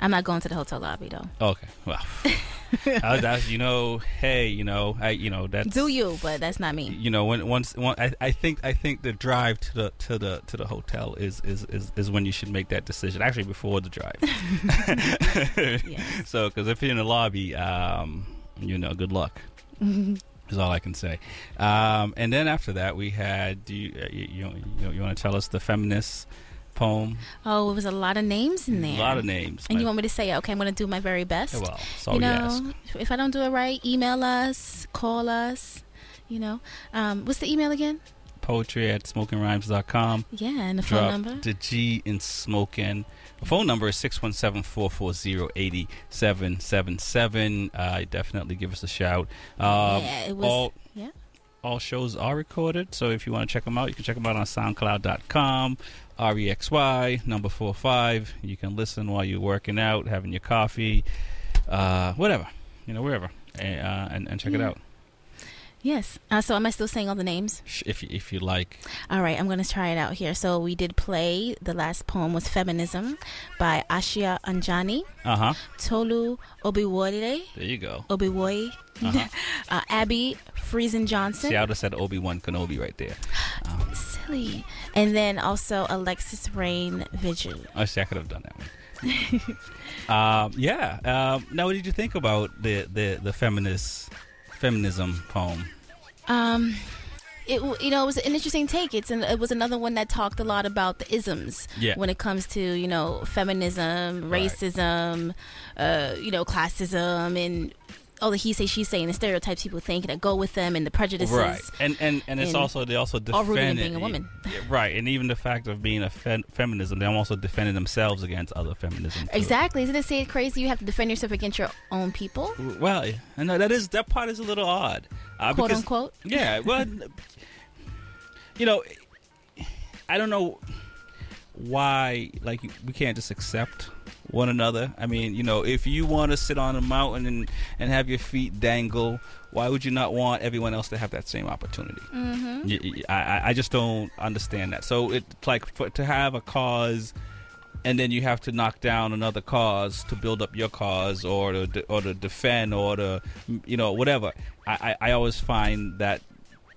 I'm not going to the hotel lobby though. Okay, well, [LAUGHS] uh, that's you know, hey, you know, I you know that's Do you? But that's not me. you know when once one, I, I think I think the drive to the to the to the hotel is is, is, is when you should make that decision. Actually, before the drive. [LAUGHS] [LAUGHS] So because if you're in the lobby, um, you know, good luck. is all I can say. Um, and then after that, we had. Do you uh, you, you, you, you want to tell us the feminist poem? Oh, it was a lot of names in there. A lot of names. And My- you want me to say, okay, I'm going to do my very best. Yeah, well, it's all you know, if- I don't do it right, email us, call us. You know, um, what's the email again? Poetry at smokingrhymes.com. Yeah, and the phone number? The G in smoking. The phone number is 617 440 8777. Uh, Definitely give us a shout. Uh, Yeah, it was- all, yeah. all shows are recorded, so if you want to check them out, you can check them out on SoundCloud.com. REXY, number four five. You can listen while you're working out, having your coffee, uh, whatever, you know, wherever, and, uh, and, and check it out Yes. Uh, so am I still saying all the names? if you, if you like. All right, I'm going to try it out here. So we did play, the last poem was Feminism by Ashia Anjani, Uh huh. Tolu Obiwole, There you go. Obiwoye, Uh-huh. [LAUGHS] uh, Abby Friesen Johnson. See, I would have said Obi Wan Kenobi right there. [GASPS] Silly. And then also Alexis Rain Vigil. I see, I could have done that one. [LAUGHS] um, yeah. Um, now, what did you think about the the the feminist feminism poem? Um, it you know it was an interesting take. It's an, it was another one that talked a lot about the isms Yeah. when it comes to you know feminism, Right. racism, uh, you know classism, and all the he say she say and the stereotypes people think that go with them and the prejudices. Right, and and and it's and also they also all rooted in defend being a woman. [LAUGHS] right? And even the fact of being a fe- feminism, they're also defending themselves against other feminism. too. Exactly. Isn't it say crazy? You have to defend yourself against your own people. Well, know that is that part is a little odd. Uh, Quote, because- unquote? Yeah. Well, [LAUGHS] you know, I don't know why like we can't just accept one another. I mean, you know, if you want to sit on a mountain and and have your feet dangle, why would you not want everyone else to have that same opportunity? Mhm. Y- I, I- just don't understand that. So it's like for, to have a cause, and then you have to knock down another cause to build up your cause, or to de- or to defend, or to you know whatever. I, I, I always find that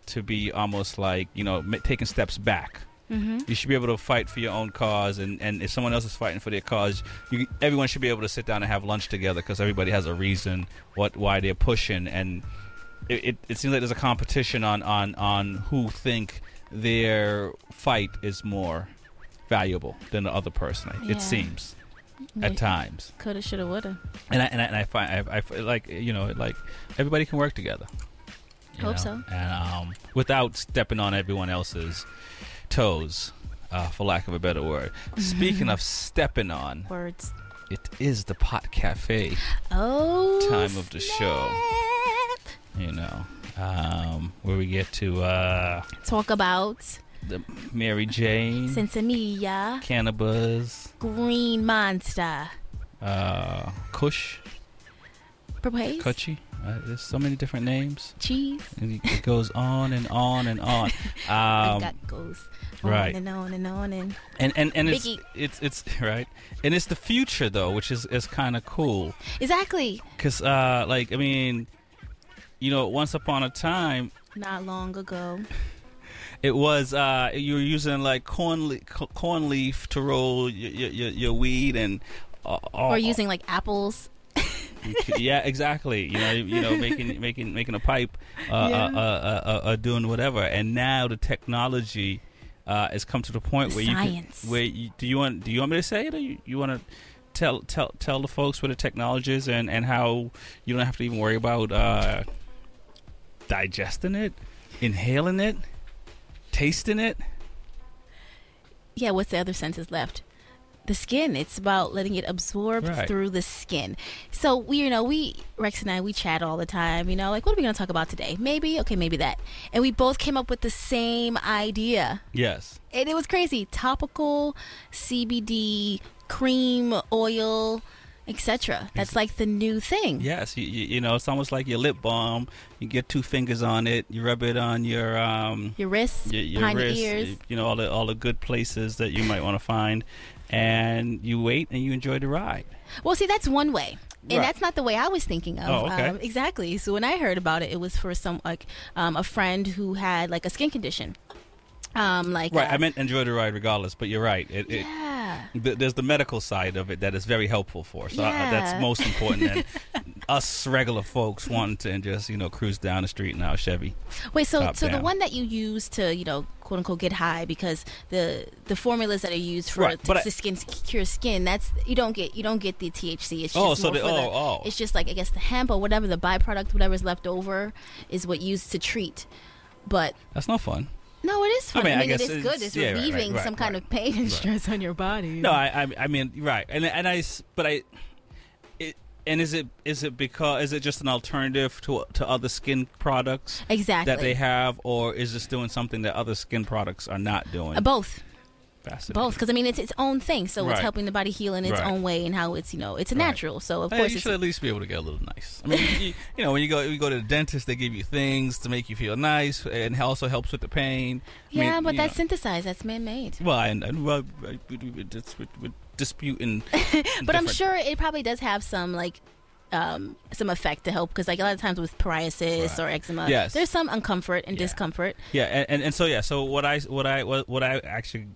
to be almost like you know taking steps back. Mhm. You should be able to fight for your own cause, and, and if someone else is fighting for their cause, you, everyone should be able to sit down and have lunch together because everybody has a reason what why they're pushing, and it, it, it seems like there's a competition on, on, on who think their fight is more valuable than the other person. Yeah. It seems at times, Coulda, shoulda, woulda. and I, and I, and I find I, I like you know like everybody can work together. Hope know, so. and um, without stepping on everyone else's toes, uh, for lack of a better word. Speaking of stepping on, Words. it is the Pot Cafe Oh. time of the show. You know, um, where we get to uh, Talk about the Mary Jane, Sinsemilla, Cannabis, Green Monster, uh, Kush, Haze, Kuchi. Uh, there's so many different names. Cheese. And it- goes on and on and on. [LAUGHS] Um, got goes on right. and on and on and and and, and it's, it's it's [LAUGHS] right, and it's the future though, which is is kind of cool. exactly. Cause uh, like I mean, you know, once upon a time, Not long ago. [LAUGHS] it was uh, you were using like corn le- corn leaf to roll your your, your, your weed and uh, or using like apples. Yeah, [LAUGHS] exactly. You know, you know, making making making a pipe, uh, Yeah. uh, uh, uh, uh, doing whatever. And now the technology uh, has come to the point The where science. you can, where you, do you want do you want me to say it or you, you want to tell tell tell the folks what the technology is and and how you don't have to even worry about uh, digesting it, inhaling it, tasting it. Yeah, what's the other senses left? The skin. It's about letting it absorb Right. through the skin. So we, you know, we Rex and I, we chat all the time. You know, like what are we going to talk about today? Maybe okay, maybe that. And we both came up with the same idea. Yes. And it was crazy. Topical CBD cream oil, etc. That's like the new thing. Yes, you, you, you know, it's almost like your lip balm. You get two fingers on it. You rub it on your um, Your wrists, your, your behind your wrist, ears. You, you know, all the all the good places that you might want to find, and you wait and you enjoy the ride. Well, see, that's one way. And Right. that's not the way I was thinking of. Oh, okay. Um, exactly. So when I heard about it, it was for some like um, a friend who had like a skin condition. Um, like Right, uh, I meant enjoy the ride regardless, but you're right. It, it, Yeah. th- there's the medical side of it that is very helpful for. So Yeah. that's most important [LAUGHS] us regular folks wanting to just you know cruise down the street in our Chevy. Wait, so so the one that you use to you know quote unquote get high because the the formulas that are used for Right, but I- to skin cure skin that's you don't get you don't get the THC. It's just Oh, so the- for the, oh, oh. it's just like I guess the hemp or whatever the byproduct whatever's left over is what used to treat. But That's not fun. no, it is fun. I mean, mean, I guess it is it's- good. It's yeah, right, right, relieving right, some kind of pain and stress on your body. No, I, I, I mean, right, and and I, but I, and is it is it because is it just an alternative to to other skin products Exactly. that they have, or is this doing something that other skin products are not doing? Uh, both. Both, because I mean it's its own thing, so it's helping the body heal in its Right. own way, and how it's you know it's a Right. natural. So of Hey, course you should at least be able to get a little nice. I mean, you, [LAUGHS] you know, when you go you go to the dentist, they give you things to make you feel nice, and also helps with the pain. I mean, yeah, but that's know. synthesized. That's man made. well, and, and well, we, we, we, dis- we, we disputing. [LAUGHS] but I'm sure it probably does have some like um, some effect to help because like a lot of times with psoriasis or eczema, Yes. there's some uncomfort and discomfort. Yeah, and, and, and so yeah, so what I what I what, what I actually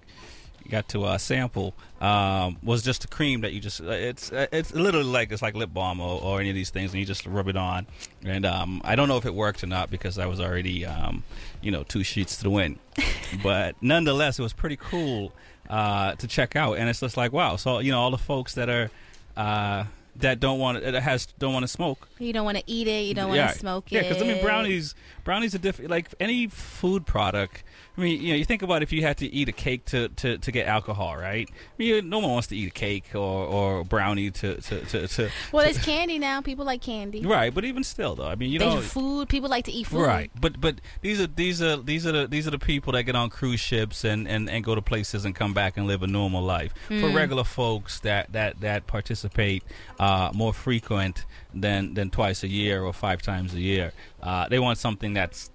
got to uh, sample um, was just a cream that you just uh, it's uh, it's literally like it's like lip balm or, or any of these things, and you just rub it on. And um, I don't know if it worked or not because I was already um, you know two sheets to the wind, [LAUGHS] but nonetheless, it was pretty cool uh, to check out. And it's just like wow, so you know all the folks that are. Uh, that don't want that has don't want to smoke. You don't want to eat it. You don't want to smoke yeah, it. Yeah, because I mean brownies brownies are different. Like any food product. I mean, you know, you think about if you had to eat a cake to, to, to get alcohol, right? I mean, no one wants to eat a cake or, or brownie to to, to, to Well, there's candy now. People like candy. right. But even still, though, I mean, you know, food. People like to eat food. Right, but but these are these are these are the these are the people that get on cruise ships and, and, and go to places and come back and live a normal life. For Mm. regular folks that that that participate uh, more frequent than than twice a year or five times a year, uh, they want something that's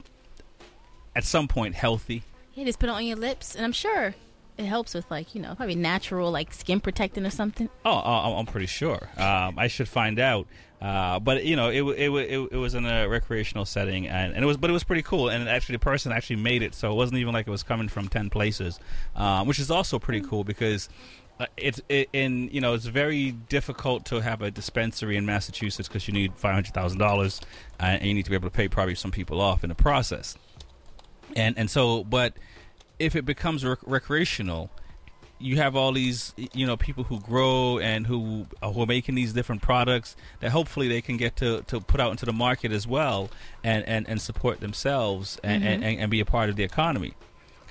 at some point healthy. Yeah, just put it on your lips, and I'm sure it helps with like you know probably natural like skin protecting or something. Oh, uh, I'm pretty sure. Um, I should find out. Uh, but you know, it, it, it it was in a recreational setting, and, and it was but it was pretty cool. And actually, the person actually made it, so it wasn't even like it was coming from ten places, um, which is also pretty cool because. Uh, it's it, in you know it's very difficult to have a dispensary in Massachusetts because you need five hundred thousand dollars and you need to be able to pay probably some people off in the process and and so but if it becomes rec- recreational you have all these you know people who grow and who uh, who are making these different products that hopefully they can get to, to put out into the market as well and and, and support themselves and, and, Mhm. and be a part of the economy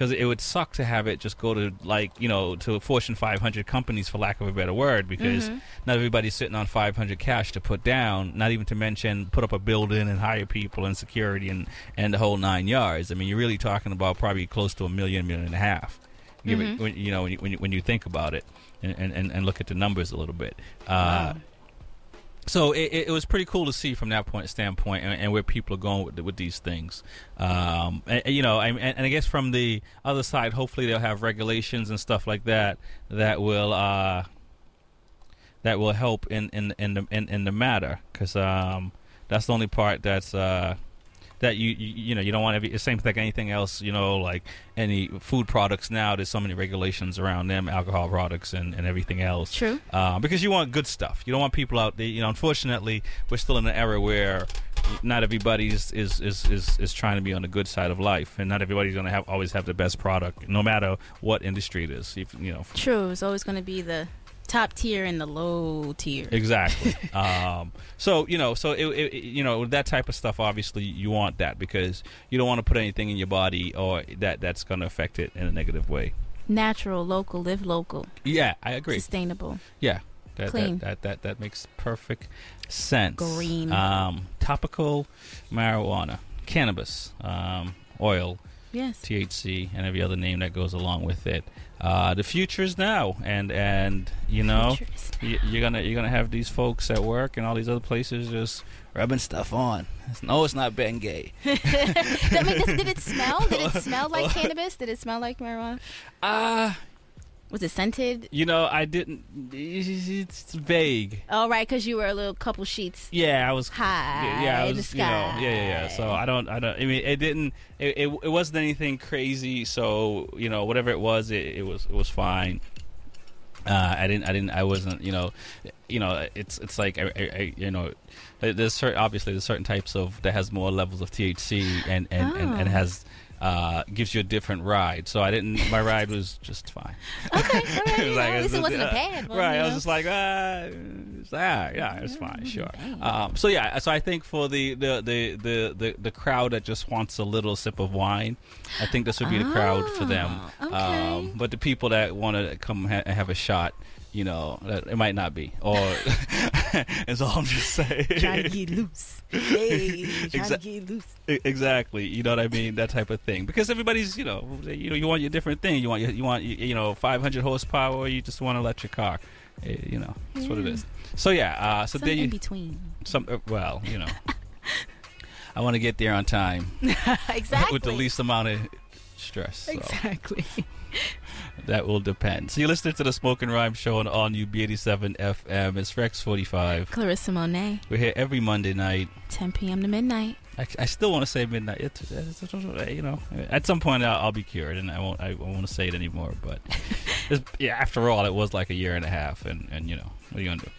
because it would suck to have it just go to like you know to Fortune 500 companies for lack of a better word because Mhm. not everybody's sitting on 500 cash to put down not even to mention put up a building and hire people and security and and the whole nine yards I mean you're really talking about probably close to a million million and a half give Mhm. it when, you know when you, when you when you think about it and, and, and look at the numbers a little bit uh, so it, it, was pretty cool to see from that point standpoint and, and where people are going with, with these things. Um, and, you know and, and I guess from the other side hopefully they'll have regulations and stuff like that that will uh, that will help in in in the in, in the matter. Because um, that's the only part that's uh, that you, you you know you don't want to be the same thing like anything else you know like any food products now there's so many regulations around them alcohol products and, and everything else True. uh, because you want good stuff you don't want people out there you know unfortunately we're still in an era where not everybody's is is, is, is trying to be on the good side of life and not everybody's going to have always have the best product no matter what industry it is if, you know True. It's always going to be the top tier and the low tier. Exactly. [LAUGHS] um, so you know, so it, it, you know that type of stuff. Obviously, you want that because you don't want to put anything in your body or that that's going to affect it in a negative way. Natural, local, live local, Yeah, I agree. sustainable. Yeah, that, Clean. That, that that that makes perfect sense. Green. Um, topical marijuana, cannabis, um, oil, Yes. THC, and every other name that goes along with it. Uh, the future is now, and and you know y- you're gonna you're gonna have these folks at work and all these other places just rubbing stuff on. It's- No, it's not Bengay. I mean, did it [LAUGHS] smell? Did it [LAUGHS] smell like cannabis? Did it smell like marijuana? Uh was it scented? You know, I didn't. It's vague. Oh, right, because you were a little couple sheets. Yeah, I was high Yeah, yeah, I was. You know, yeah, yeah, yeah. So I don't, I don't. I mean, it didn't. It, it, it wasn't anything crazy. So you know, whatever it was, it, it was, it was fine. Uh, I didn't, I didn't, I wasn't. You know, you know, it's, it's like, I, I, I- you know, there's certain, obviously, there's certain types of that has more levels of THC and and, and, and Oh. has. Uh, gives you a different ride, so I didn't. My ride was just fine. [LAUGHS] Okay, all right. [LAUGHS] It was like, at least it wasn't a uh, bad one. right. you I was just like, ah, it's, ah, yeah, it's fine, sure. Um, so yeah, so I think for the the, the, the, the the crowd that just wants a little sip of wine, I think this would be the crowd for them. Ah, Um, but the people that want to come ha- have a shot, you know, that, it might not be. Or [LAUGHS] is all I'm just saying. Trying to get loose. Hey, trying to [LAUGHS] get loose. Exactly, you know what I mean, that type of thing. Because everybody's, you know, you know, you want your different thing. You want, your, you want, you, know, 500 horsepower, or you just want an electric car. Eh, you know, that's what it is. So yeah, uh, so Some there you, in between. Some, uh, well, you know, [LAUGHS] I want to get there on time exactly. with the least amount of stress. So Exactly. [LAUGHS] that will depend. So you're listening to the Smoke and Rhyme Show on All New B87 FM. It's Rex 45. Clarissa Monet, We're here every Monday night. 10 p.m. to midnight. I, I still want to say midnight. It's, it's, it's- you know, at some point I'll, I'll be cured, and I won't. I won't want to say it anymore. But [LAUGHS] It's- yeah, after all, it was like a year and a half, and, and you know, what are you going to do?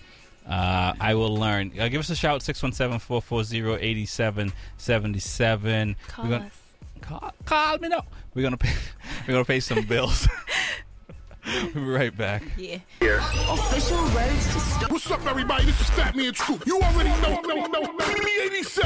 Uh, I will learn. Uh, give us a shout, 617-440-8777. Call gonna, us. Call, call me now. We're going to pay, [LAUGHS] we're gonna pay some bills. [LAUGHS] we'll be right back. Yeah. Official roads to stop. What's up, everybody? This is Fat Man Scoop. You already know, know, know, know. B87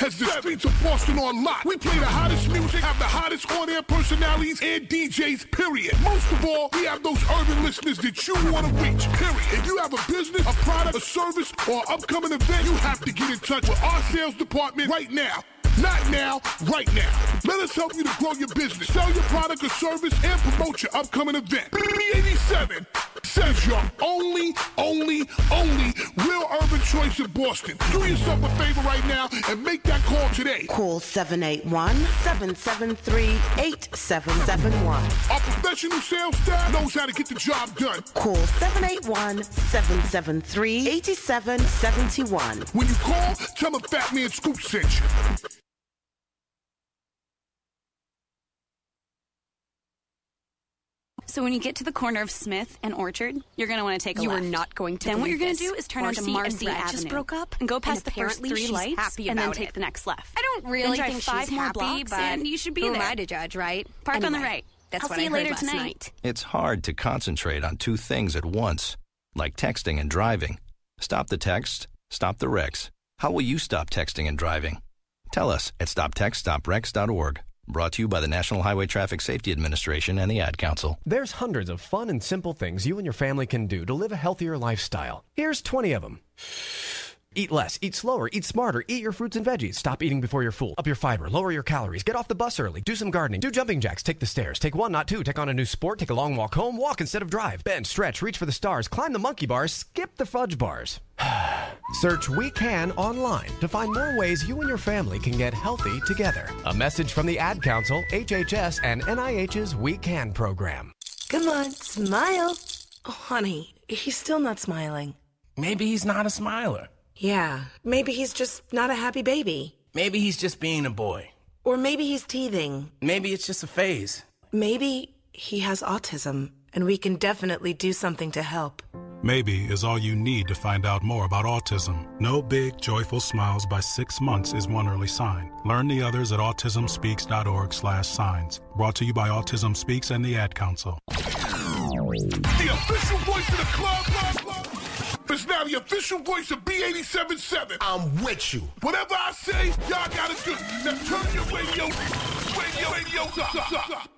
has the streets of Boston on lock. We play the hottest music, have the hottest on-air personalities and DJs, period. Most of all, we have those urban listeners that you want to reach, period. If you have a business, a product, a service, or upcoming event, you have to get in touch with our sales department right now. Not now, right now. Let us help you to grow your business, sell your product or service, and promote your upcoming event. B87 says your only, only, only real urban choice in Boston. Do yourself a favor right now and make that call today. Call 781-773-8771. Our professional sales staff knows how to get the job done. Call 781-773-8771. When you call, tell them Fat Man Scoop sent you. So when you get to the corner of Smith and Orchard, you're going to want to take a You are not going to Then what you're going to do is turn Marcy onto Marcy and Brad Avenue just broke up, and go and past the first apparently three she's lights happy and then take it. the next left. I don't really then drive think five she's more happy, blocks but and you should be who there. am I to judge, right? Park on the right. That's I'll what see I you heard later last tonight. night. It's hard to concentrate on two things at once, like texting and driving. Stop the text, stop the wrecks. How will you stop texting and driving? Tell us at stoptextsstopwrecks.org. Brought to you by the National Highway Traffic Safety Administration and the Ad Council. There's hundreds of fun and simple things you and your family can do to live a healthier lifestyle. Here's 20 of them. Eat less, eat slower, eat smarter, eat your fruits and veggies. Stop eating before you're full. Up your fiber, lower your calories, get off the bus early, do some gardening, do jumping jacks, take the stairs, take one, not two, take on a new sport, take a long walk home, walk instead of drive, bend, stretch, reach for the stars, climb the monkey bars, skip the fudge bars. [SIGHS] Search We Can online to find more ways you and your family can get healthy together. A message from the Ad Council, HHS, and NIH's We Can program. Come on, smile. Oh, honey, he's still not smiling. Maybe he's not a smiler. Yeah, maybe he's just not a happy baby. Maybe he's just being a boy. Or maybe he's teething. Maybe it's just a phase. Maybe he has autism, and we can definitely do something to help. Maybe is all you need to find out more about autism. No big, joyful smiles by six months is one early sign. Learn the others at autismspeaks.org slash signs. Brought to you by Autism Speaks and the Ad Council. The official voice of the club, club, club is now the official voice of B877. I'm with you. Whatever I say, y'all gotta do. It. Now turn your radio, radio, radio up, up, up.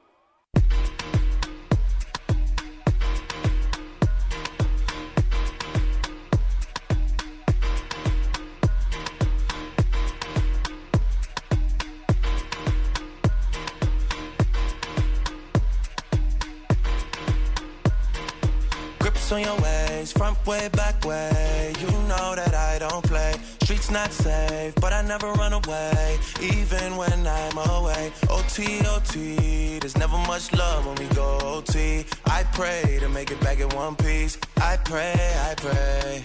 Grips on your ways, front way, back way. You know that I don't play. Streets not safe, but I never run away, even when I'm away. OT, OT, there's never much love when we go OT. I pray to make it back in one piece. I pray, I pray.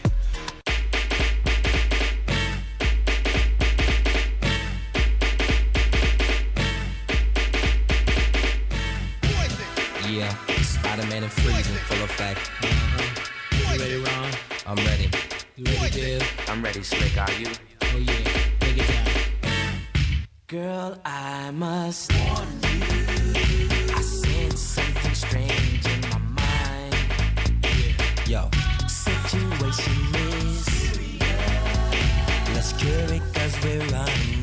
Spider-Man and freezing full effect. Uh-huh. You ready, Ron? I'm ready. You ready, Bill? I'm ready, Slick, are you? Oh yeah, take it down. Girl, I must warn you. I sense something strange in my mind. Yo, Situation is Let's cure it cause we're running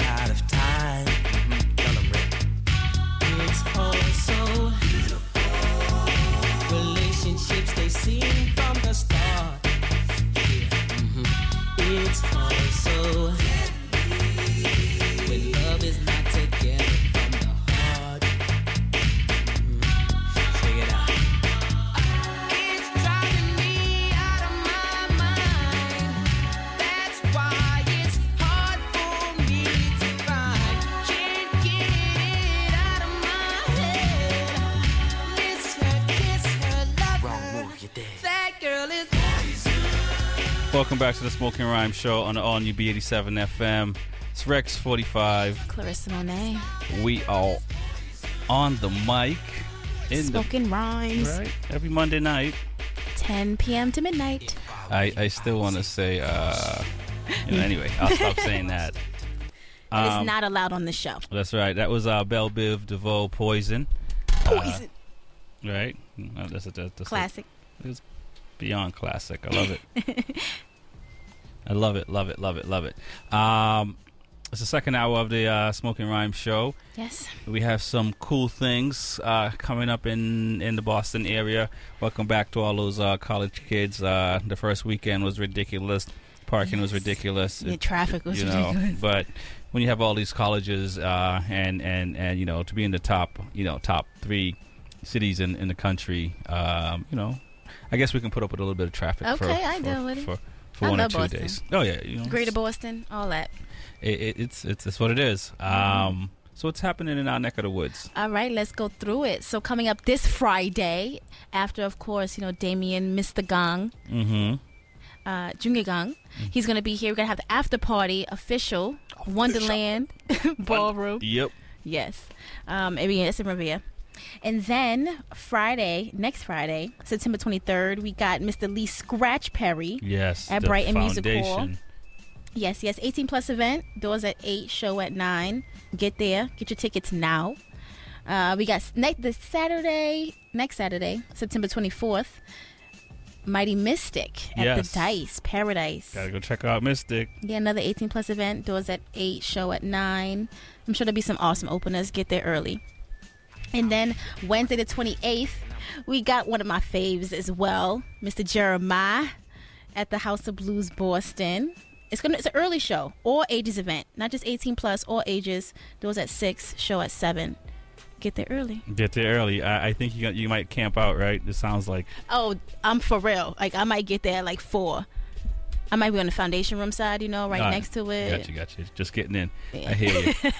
Welcome back to the Smoking Rhyme Show on the All New B87 FM. It's Rex 45. Clarissa Monet. We are on the mic. In the- rhymes. Right. Every Monday night. 10 p.m. to midnight. I, I still want to say, uh, you know, anyway, I'll stop [LAUGHS] saying that. Um, not allowed on the show. That's right. That was uh, Bell Biv DeVoe Poison. Poison. Uh, right? Uh, that's a, that's a- Classic. It's beyond classic. I love it. [LAUGHS] I love it, love it, love it, love it. Um, it's the second hour of the uh, Smoking Rhyme show. Yes. We have some cool things uh, coming up in, in the Boston area. Welcome back to all those uh, college kids. Uh, the first weekend was ridiculous. Parking was ridiculous. Yeah, traffic was you know, ridiculous. But when you have all these colleges uh, and, and, and, you know, to be in the top, you know, top three cities in, in the country, um, you know, I guess we can put up with a little bit of traffic for, Okay, I for, deal with it. For, I one or two Boston. days. Oh, yeah. You know, Greater Boston, all that. it, it, it's, it's, it's what it is. Mm-hmm. Um, so what's happening in our neck of the woods? All right, let's go through it. So coming up this Friday, after of course, you know, Damian Mr. Gong, Mm-hmm. uh, Gong, he's gonna be here. We're gonna have the after party official, Wonderland [LAUGHS] Ballroom. Yep. Yes. Um, I mean, it's in Revere. And then Friday, next Friday, September 23rd, we got Mr. Lee Scratch Perry Yes. at Brighton Music Hall. Yes, yes. 18 plus event. Doors at 8, show at 9. Get there. Get your tickets now. Uh, we got next this Saturday, next Saturday, September 24th, Mighty Mystic at Yes. the Dice Paradise. Gotta go check out Mystic. Yeah, another 18 plus event. Doors at 8, show at 9. I'm sure there'll be some awesome openers. Get there early. And then Wednesday the 28th, we got one of my faves as well, Mr. Jeremiah at the House of Blues Boston. It's gonna it's an early show, all ages event, not just 18 plus, all ages. Those at 6, show at 7. Get there early. Get there early. I, I think you you might camp out, right? It sounds like Oh, I'm for real. Like I might get there at like 4. I might be on the foundation room side, you know, right All next to it. Gotcha, gotcha. Just getting in. Yeah. I hear you.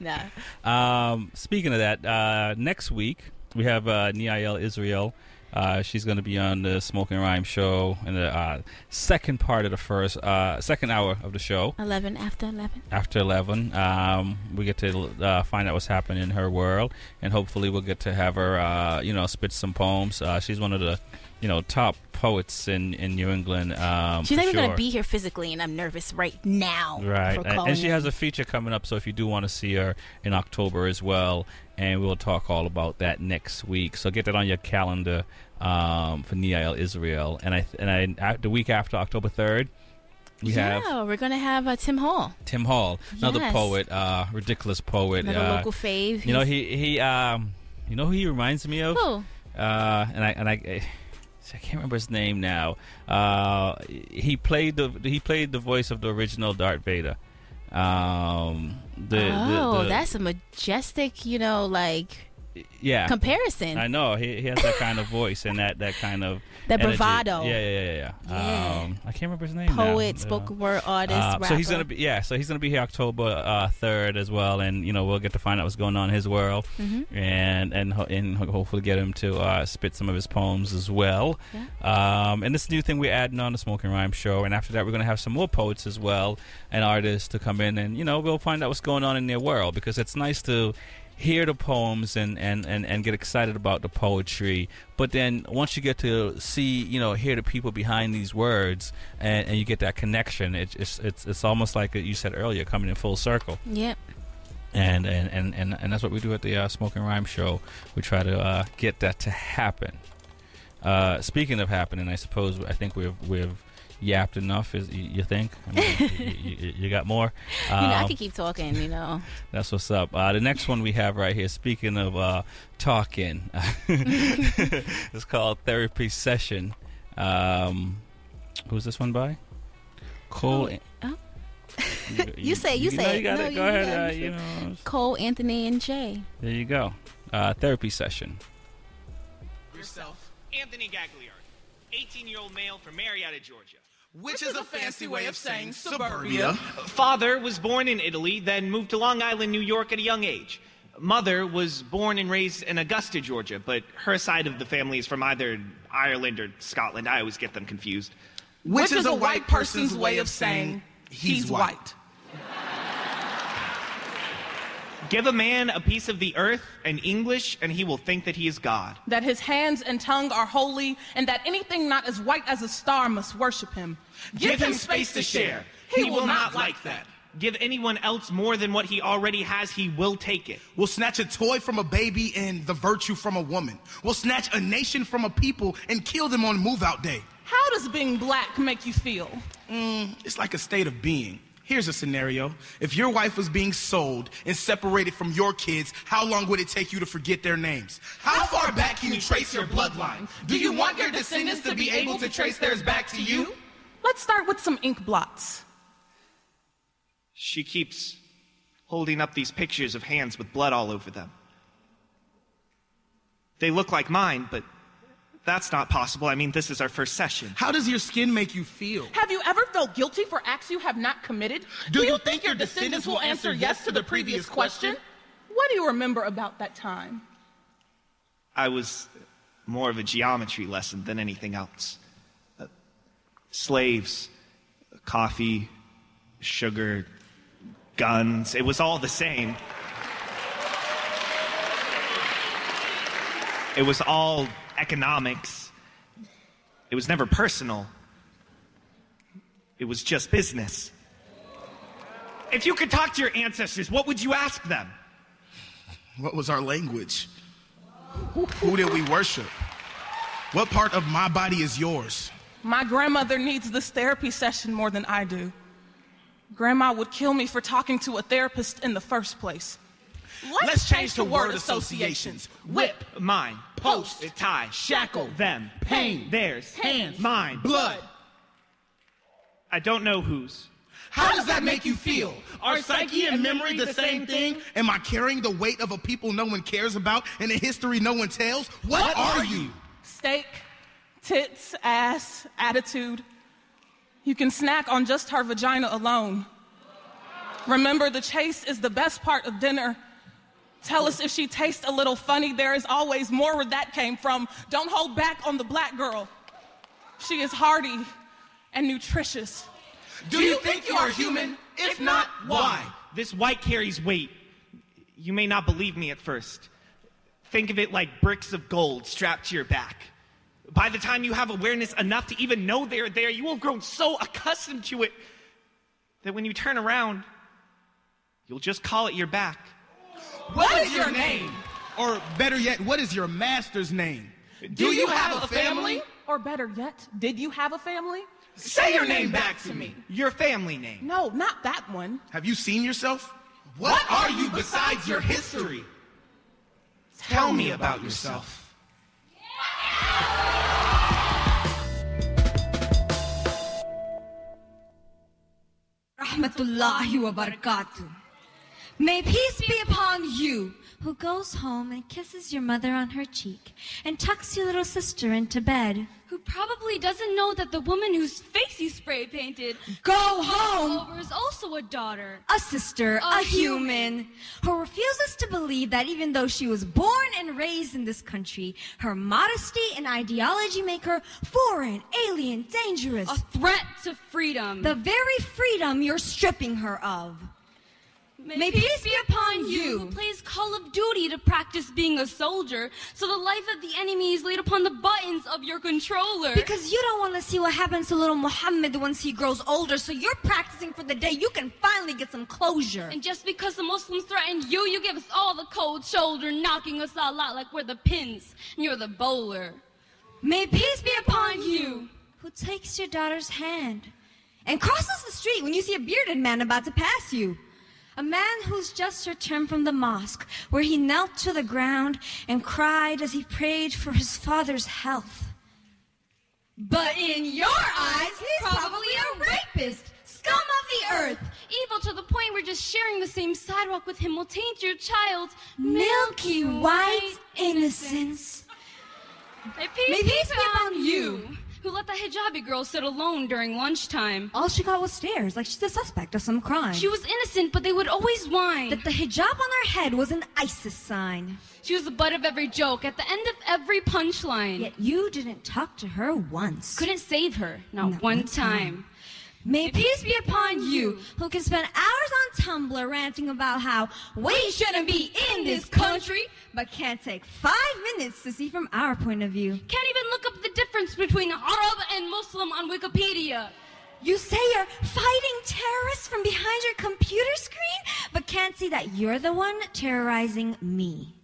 [LAUGHS] nah. Um, speaking of that, uh, next week we have uh, Niael Israel. Uh, she's going to be on the Smoking Rhyme show in the uh, second part of the first, uh, second hour of the show. 11 after 11. After 11, um, we get to uh, find out what's happening in her world, and hopefully we'll get to have her, uh, you know, spit some poems. Uh, she's one of the, you know, top poets in, in New England. Um, She's not even sure. going to be here physically, and I'm nervous right now. Right, and, and she has a feature coming up. So if you do want to see her in October as well, and we'll talk all about that next week. So get that on your calendar um, for Niael Israel, and I and I the week after October third, we yeah, have we're going to have uh, Tim Hall. Tim Hall, another Yes. poet, uh, ridiculous poet, Another uh, local fave. You know he he um, you know who he reminds me of? Who? Uh, and I and I. I can't remember his name now. Uh, he played the he played the voice of the original Darth Vader. Um, the, the- oh, the- that's a majestic, you know, like yeah comparison. I know he, he has that kind of voice and that that kind of [LAUGHS] That energy. bravado. Yeah, yeah, yeah, yeah. Yeah. Um, I can't remember his name. poet, Yeah. spoken word artist, Uh, so he's gonna be yeah. So he's gonna be here October third as well, and you know we'll get to find out what's going on in his world, Mhm. and and ho- and hopefully get him to uh, spit some of his poems as well. Um, and this new thing we're adding on the Smoking Rhyme show, and after that we're gonna have some more poets as well and artists to come in, and you know we'll find out what's going on in their world because it's nice to hear the poems and, and, and, and get excited about the poetry. But then once you get to see, you know, hear the people behind these words and, and you get that connection, it, it's, it's, it's almost like you said earlier, coming in full circle. Yep. And, and, and, and, and that's what we do at the uh, Smoking Rhyme Show. We try to uh, get that to happen. Uh, speaking of happening, I suppose I think we've, we've yapped enough. Is you, you think? I mean, you, you, you got more? [LAUGHS] you know, I Um, could keep talking. You know, [LAUGHS] that's what's up. Uh, the next one we have right here, speaking of uh, talking, [LAUGHS] it's called Therapy Session. Um, who's this one by? Cole. Oh. you say, you, know say. you got no, it. Go you ahead. got Uh, you know, Cole, Anthony, and Jay. there you go. Uh, therapy session. Yourself, Anthony Gagliardi, 18 year old male from Marietta, Georgia. Which is a fancy way of saying suburbia. Father was born in Italy, then moved to Long Island, New York at a young age. Mother was born and raised in Augusta, Georgia, but her side of the family is from either Ireland or Scotland. I always get them confused. Which is a white person's way of saying he's white. Give a man a piece of the earth and English, and he will think that he is God. That his hands and tongue are holy, and that anything not as white as a star must worship him. Give him space to share. He will not like that. Give anyone else more than what he already has, he will take it. We'll snatch a toy from a baby and the virtue from a woman. We'll snatch a nation from a people and kill them on move out day. How does being black make you feel? Mm, it's like a state of being. Here's a scenario. If your wife was being sold and separated from your kids, how long would it take you to forget their names? How far back can you trace your bloodline? Do you want your descendants to be able to trace theirs back to you? Let's start with some ink blots. She keeps holding up these pictures of hands with blood all over them. They look like mine, but that's not possible. I mean, this is our first session. How does your skin make you feel? Have you ever felt guilty for acts you have not committed? Do you think your descendants will answer yes to the previous question? What do you remember about that time? I was more of a geometry lesson than anything else. Slaves, coffee, sugar, guns, it was all the same. It was all economics. It was never personal. It was just business. If you could talk to your ancestors, what would you ask them? What was our language? Who did we worship? What part of my body is yours? My grandmother needs this therapy session more than I do. Grandma would kill me for talking to a therapist in the first place. Let's, Let's change to word associations. Whip, mine. Post, tie, shackle, them, pain, theirs, hands, mine, blood. I don't know whose. How does that make you feel? Are psyche and memory the same thing? Am I carrying the weight of a people no one cares about and a history no one tells? What, are you? Steak, tits, ass, attitude. You can snack on just her vagina alone. Remember, the chase is the best part of dinner. Tell us if she tastes a little funny. There is always more where that came from. Don't hold back on the black girl. She is hearty and nutritious. Do you think you are human? If not, why? This white carries weight. You may not believe me at first. Think of it like bricks of gold strapped to your back. By the time you have awareness enough to even know they're there, you will have grown so accustomed to it that when you turn around, you'll just call it your back. What is your name? Or better yet, what is your master's name? Do you have a family? Or better yet, did you have a family? Say your name back to me. Your family name. No, not that one. Have you seen yourself? What are you besides your history? Tell me about yourself. May peace be upon you, who goes home and kisses your mother on her cheek and tucks your little sister into bed. Who probably doesn't know that the woman whose face you spray painted Go home! over is also a daughter. A sister, A a, human, who refuses to believe that even though she was born and raised in this country, her modesty and ideology make her foreign, alien, dangerous. A threat to freedom. the very freedom you're stripping her of. May, peace be upon you who plays Call of Duty to practice being a soldier, so the life of the enemy is laid upon the buttons of your controller. Because you don't want to see what happens to little Muhammad once he grows older, so you're practicing for the day you can finally get some closure. And just because the Muslims threatened you, you give us all the cold shoulder, knocking us all out like we're the pins and you're the bowler. May peace be upon you who takes your daughter's hand and crosses the street when you see a bearded man about to pass you. A man who's just returned from the mosque where he knelt to the ground and cried as he prayed for his father's health. But in your eyes, he's probably a rapist, scum of the earth. Evil to the point where just sharing the same sidewalk with him will taint your child's Milky white innocence. May peace, May peace be upon upon you. Who let the hijabi girl sit alone during lunchtime? All she got was stares, like she's a suspect of some crime. She was innocent, but they would always whine. that the hijab on her head was an ISIS sign. She was the butt of every joke, at the end of every punchline. Yet you didn't talk to her once. Couldn't save her, not, Not one, one time. time. May peace be upon you, who can spend hours on Tumblr ranting about how we shouldn't be in this country, but can't take five minutes to see from our point of view. Can't even look up the difference between Arab and Muslim on Wikipedia. You say you're fighting terrorists from behind your computer screen, but can't see that you're the one terrorizing me.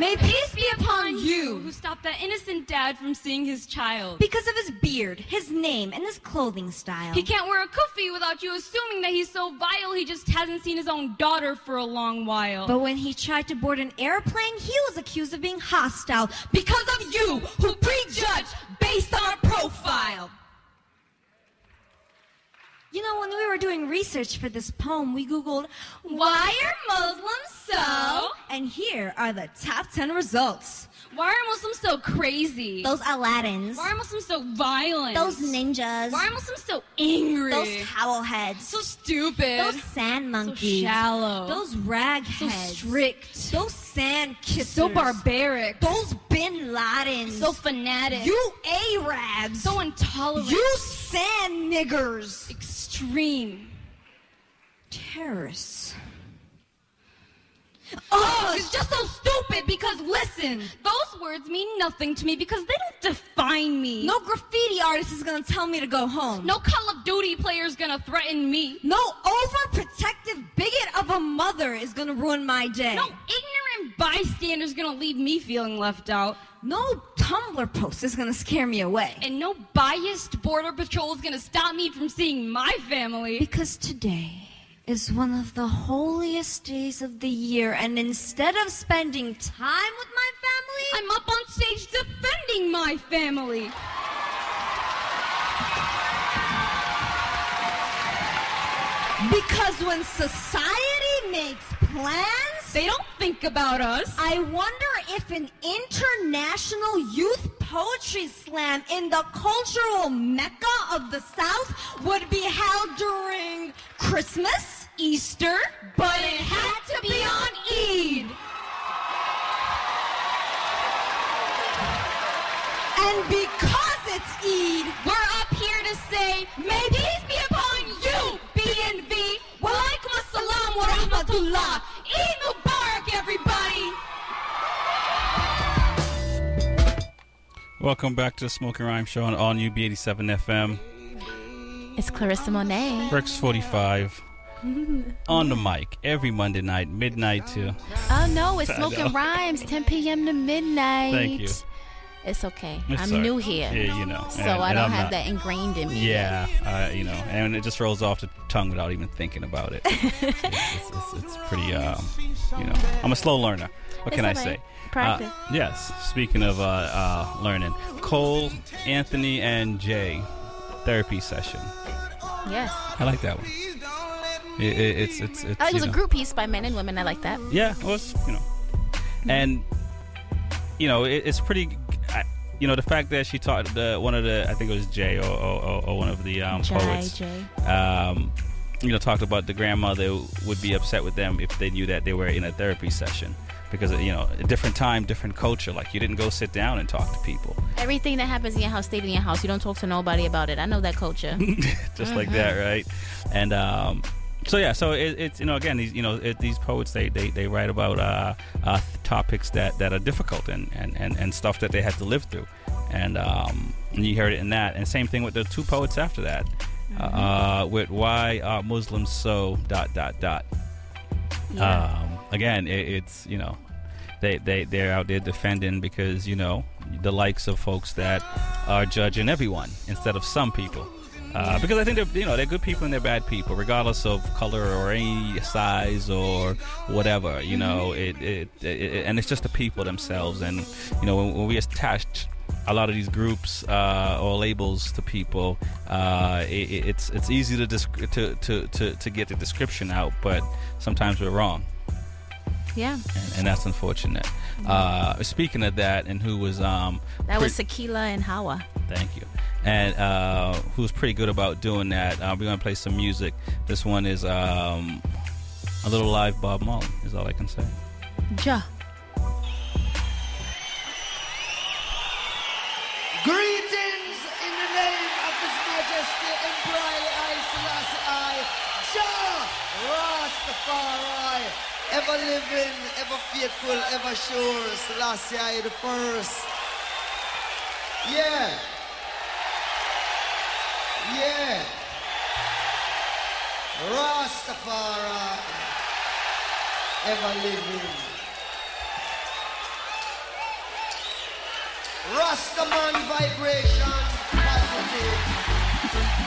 May peace be upon you. Who stopped that innocent dad from seeing his child? Because of his beard, his name, and his clothing style. He can't wear a kufi without you assuming that he's so vile he just hasn't seen his own daughter for a long while. But when he tried to board an airplane, he was accused of being hostile because of you, who prejudge based on a profile. You know, when we were doing research for this poem, we Googled, Why are Muslims so? And here are the top 10 results. Why are Muslims so crazy? Those Aladdins. Why are Muslims so violent? Those ninjas. Why are Muslims so angry? Those towelheads. So stupid. Those sand monkeys. So shallow. Those ragheads. So strict. Those sand kissers. So barbaric. Those bin Ladens. So fanatic. You Arabs. So intolerant. You sand niggers. Extreme. Terrorists. Oh, it's just so stupid because listen, those words mean nothing to me because they don't define me. No graffiti artist is gonna tell me to go home. No Call of Duty player is gonna threaten me. No overprotective bigot of a mother is gonna ruin my day. No ignorant bystander is gonna leave me feeling left out. No Tumblr post is gonna scare me away. And no biased border patrol is gonna stop me from seeing my family. Because today is one of the holiest days of the year, and instead of spending time with my family, I'm up on stage defending my family. Because when society makes plans, they don't think about us. I wonder if an international youth poetry slam in the cultural mecca of the South would be held during Christmas, Easter, but it had to be on Eid. And because it's Eid, we're up here to say, may peace be upon you, BNV. Walaikum assalam wa rahmatullah. Eid Mubarak, everybody. Welcome back to the Smoking Rhyme Show on All New B87 FM. It's Clarissa Monet. Rex 45 [LAUGHS] on the mic every Monday night, midnight to. Oh no, it's Smoking. Rhymes, 10 p.m. to midnight. Thank you. It's okay. It's I'm all new here. Yeah, you know. So and- I don't have not. that ingrained in me. Yeah, uh, you know, and it just rolls off the tongue without even thinking about it. [LAUGHS] it's, it's, it's, it's pretty, um, you know, I'm a slow learner. What can I right. say? Practice. Uh, yes, speaking of uh, uh, learning, Cole, Anthony, and Jay therapy session. Yes. I like that one. It, it, it's, it's, it's. I like it was a group piece by men and women. I like that. Yeah, it was you know, and you know it, it's pretty. You know the fact that she taught the one of the I think it was Jay or or, or, one of the um, Jai, poets. Jay. Um, you know, talked about the grandmother would be upset with them if they knew that they were in a therapy session because you know a different time, different culture. Like you didn't go sit down and talk to people, Everything that happens in your house stayed in your house. You don't talk to nobody about it. I know that culture. [LAUGHS] just like Mhm. that, right? And um, so yeah, so it, it's you know again these you know it, these poets they, they, they write about uh, uh, topics that, that are difficult and, and, and, and stuff that they had to live through, and um, you heard it in that, and same thing with the two poets after that, uh, with why are Muslims so dot dot dot. Um, again, it, it's you know they they they're out there defending because you know the likes of folks that are judging everyone instead of some people. Uh, because I think they're you know they're good people and they're bad people regardless of color or any size or whatever you know it, it, it and it's just the people themselves and you know when, when we attach a lot of these groups uh, or labels to people uh, it, it- it's it's easy to, disc- to to to to get the description out but sometimes we're wrong yeah. and, and that's unfortunate. Uh, speaking of that, and who was um, That was pre- Sakila and Hawa. thank you, and uh, who's pretty good about doing that. Uh, we're gonna play some music. This one is um, a little live Bob Marley. Is all I can say. Ja. Greetings in the name of His Majesty Emperor I Selassie I, Jah Rastafari, ever living, ever faithful, ever sure, Selassie I the first. Yeah. Yeah. Rastafari, ever living. Rastaman vibration, positive.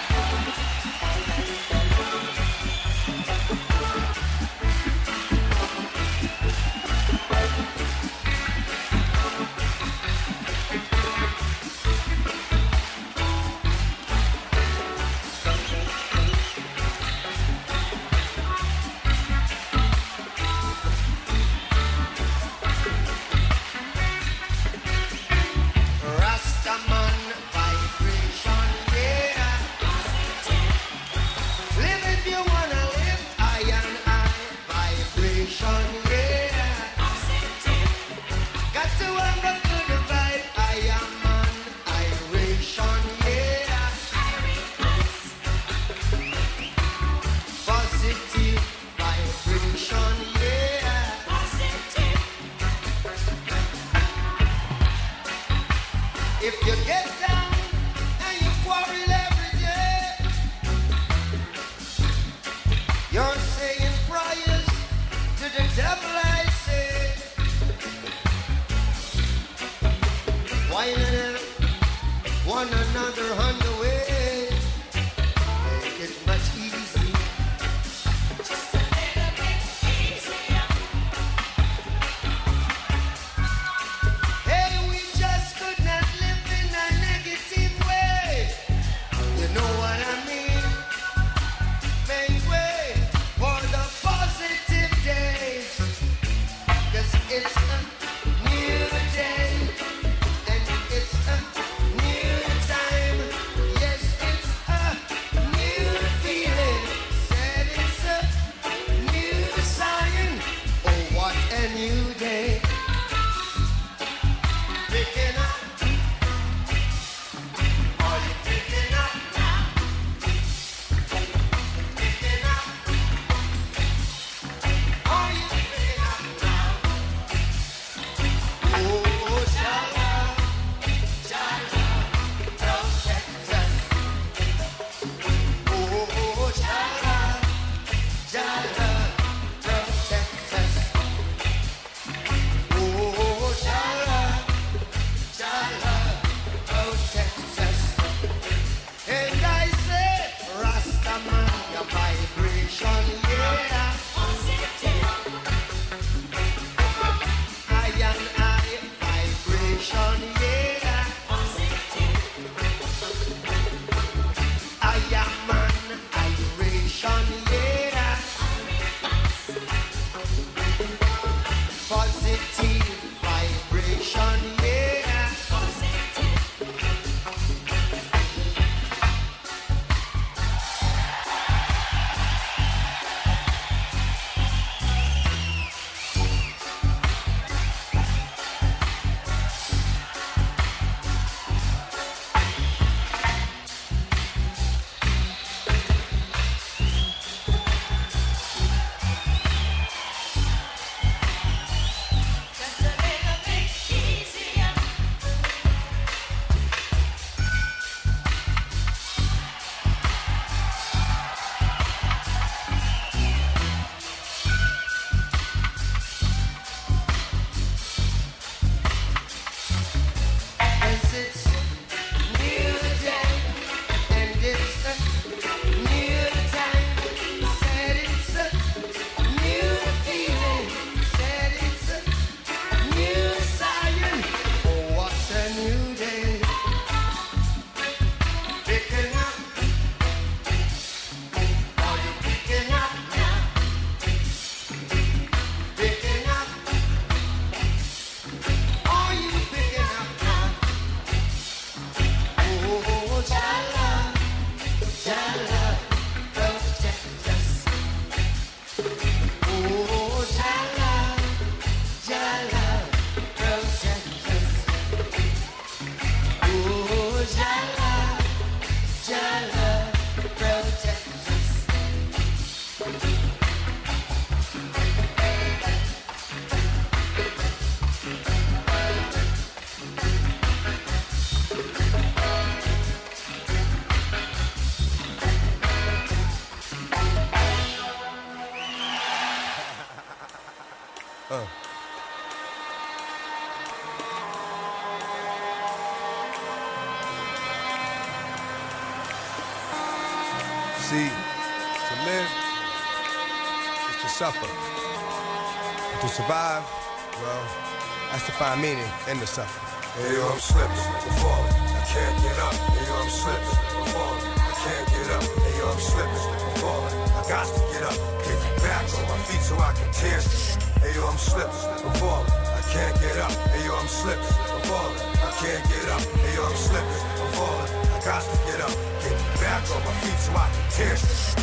Find meaning in the suffering. Hey, yo, I'm slipping, I'm falling. I can't get up. Hey, yo, I'm slipping, I'm falling. I can't get up. Hey, yo, I'm slipping, I'm falling. I got to get up, get back on my feet so I can tear. Hey, yo, I'm slipping, I'm falling. I can't get up. Hey, yo, I'm slipping, I'm falling. I can't get up. Hey, yo, I'm slipping, I'm falling. I got to get up, get back on my feet so I can tear.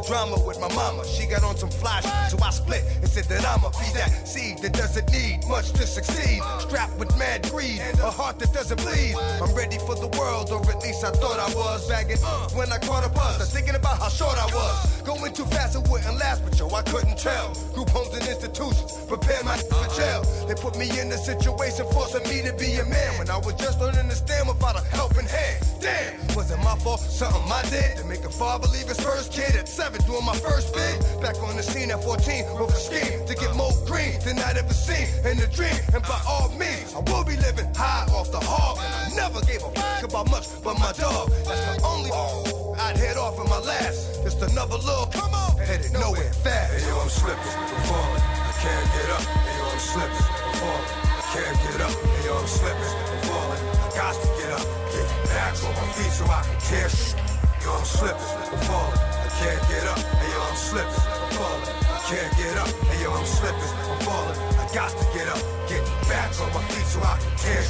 the drama with my mama. She got on some flash, so I split and said that I'ma be that seed that doesn't need much to succeed. Strapped with mad greed, a heart that doesn't bleed. I'm ready for the world, or at least I thought I was. Bagging when I caught a buzz, thinking about how short I was. Going too fast, it wouldn't last, but yo, I couldn't tell. Group homes and institutions prepare my for jail. They put me in a situation forcing me to be a man when I was just learning to stand without a helping hand. Damn, was it my fault? Something I did to make a father leave his first kid at seven, doing my first bid. Back on the scene at 14 with a scheme to get more green than I'd ever seen in a dream. And by all means, I will be living high off the hog. And I never gave a fuck about much but my dog. That's my only I'd head off in my last. Just another little come on, headed nowhere fast. Hey, yo, I'm slipping, I'm falling. I can't get up. Hey, yo, I'm slipping, I'm falling. I can't get up. Hey, yo, I'm slipping, I'm falling. I got to get up, get back on my feet so I can tear. Yo, I'm slipping, I'm falling. I can't get up. Hey, yo, I'm slipping, I'm falling. I can't get up. Hey, yo, I'm slipping, I'm falling. I got to get up, get back on my feet so I can tear.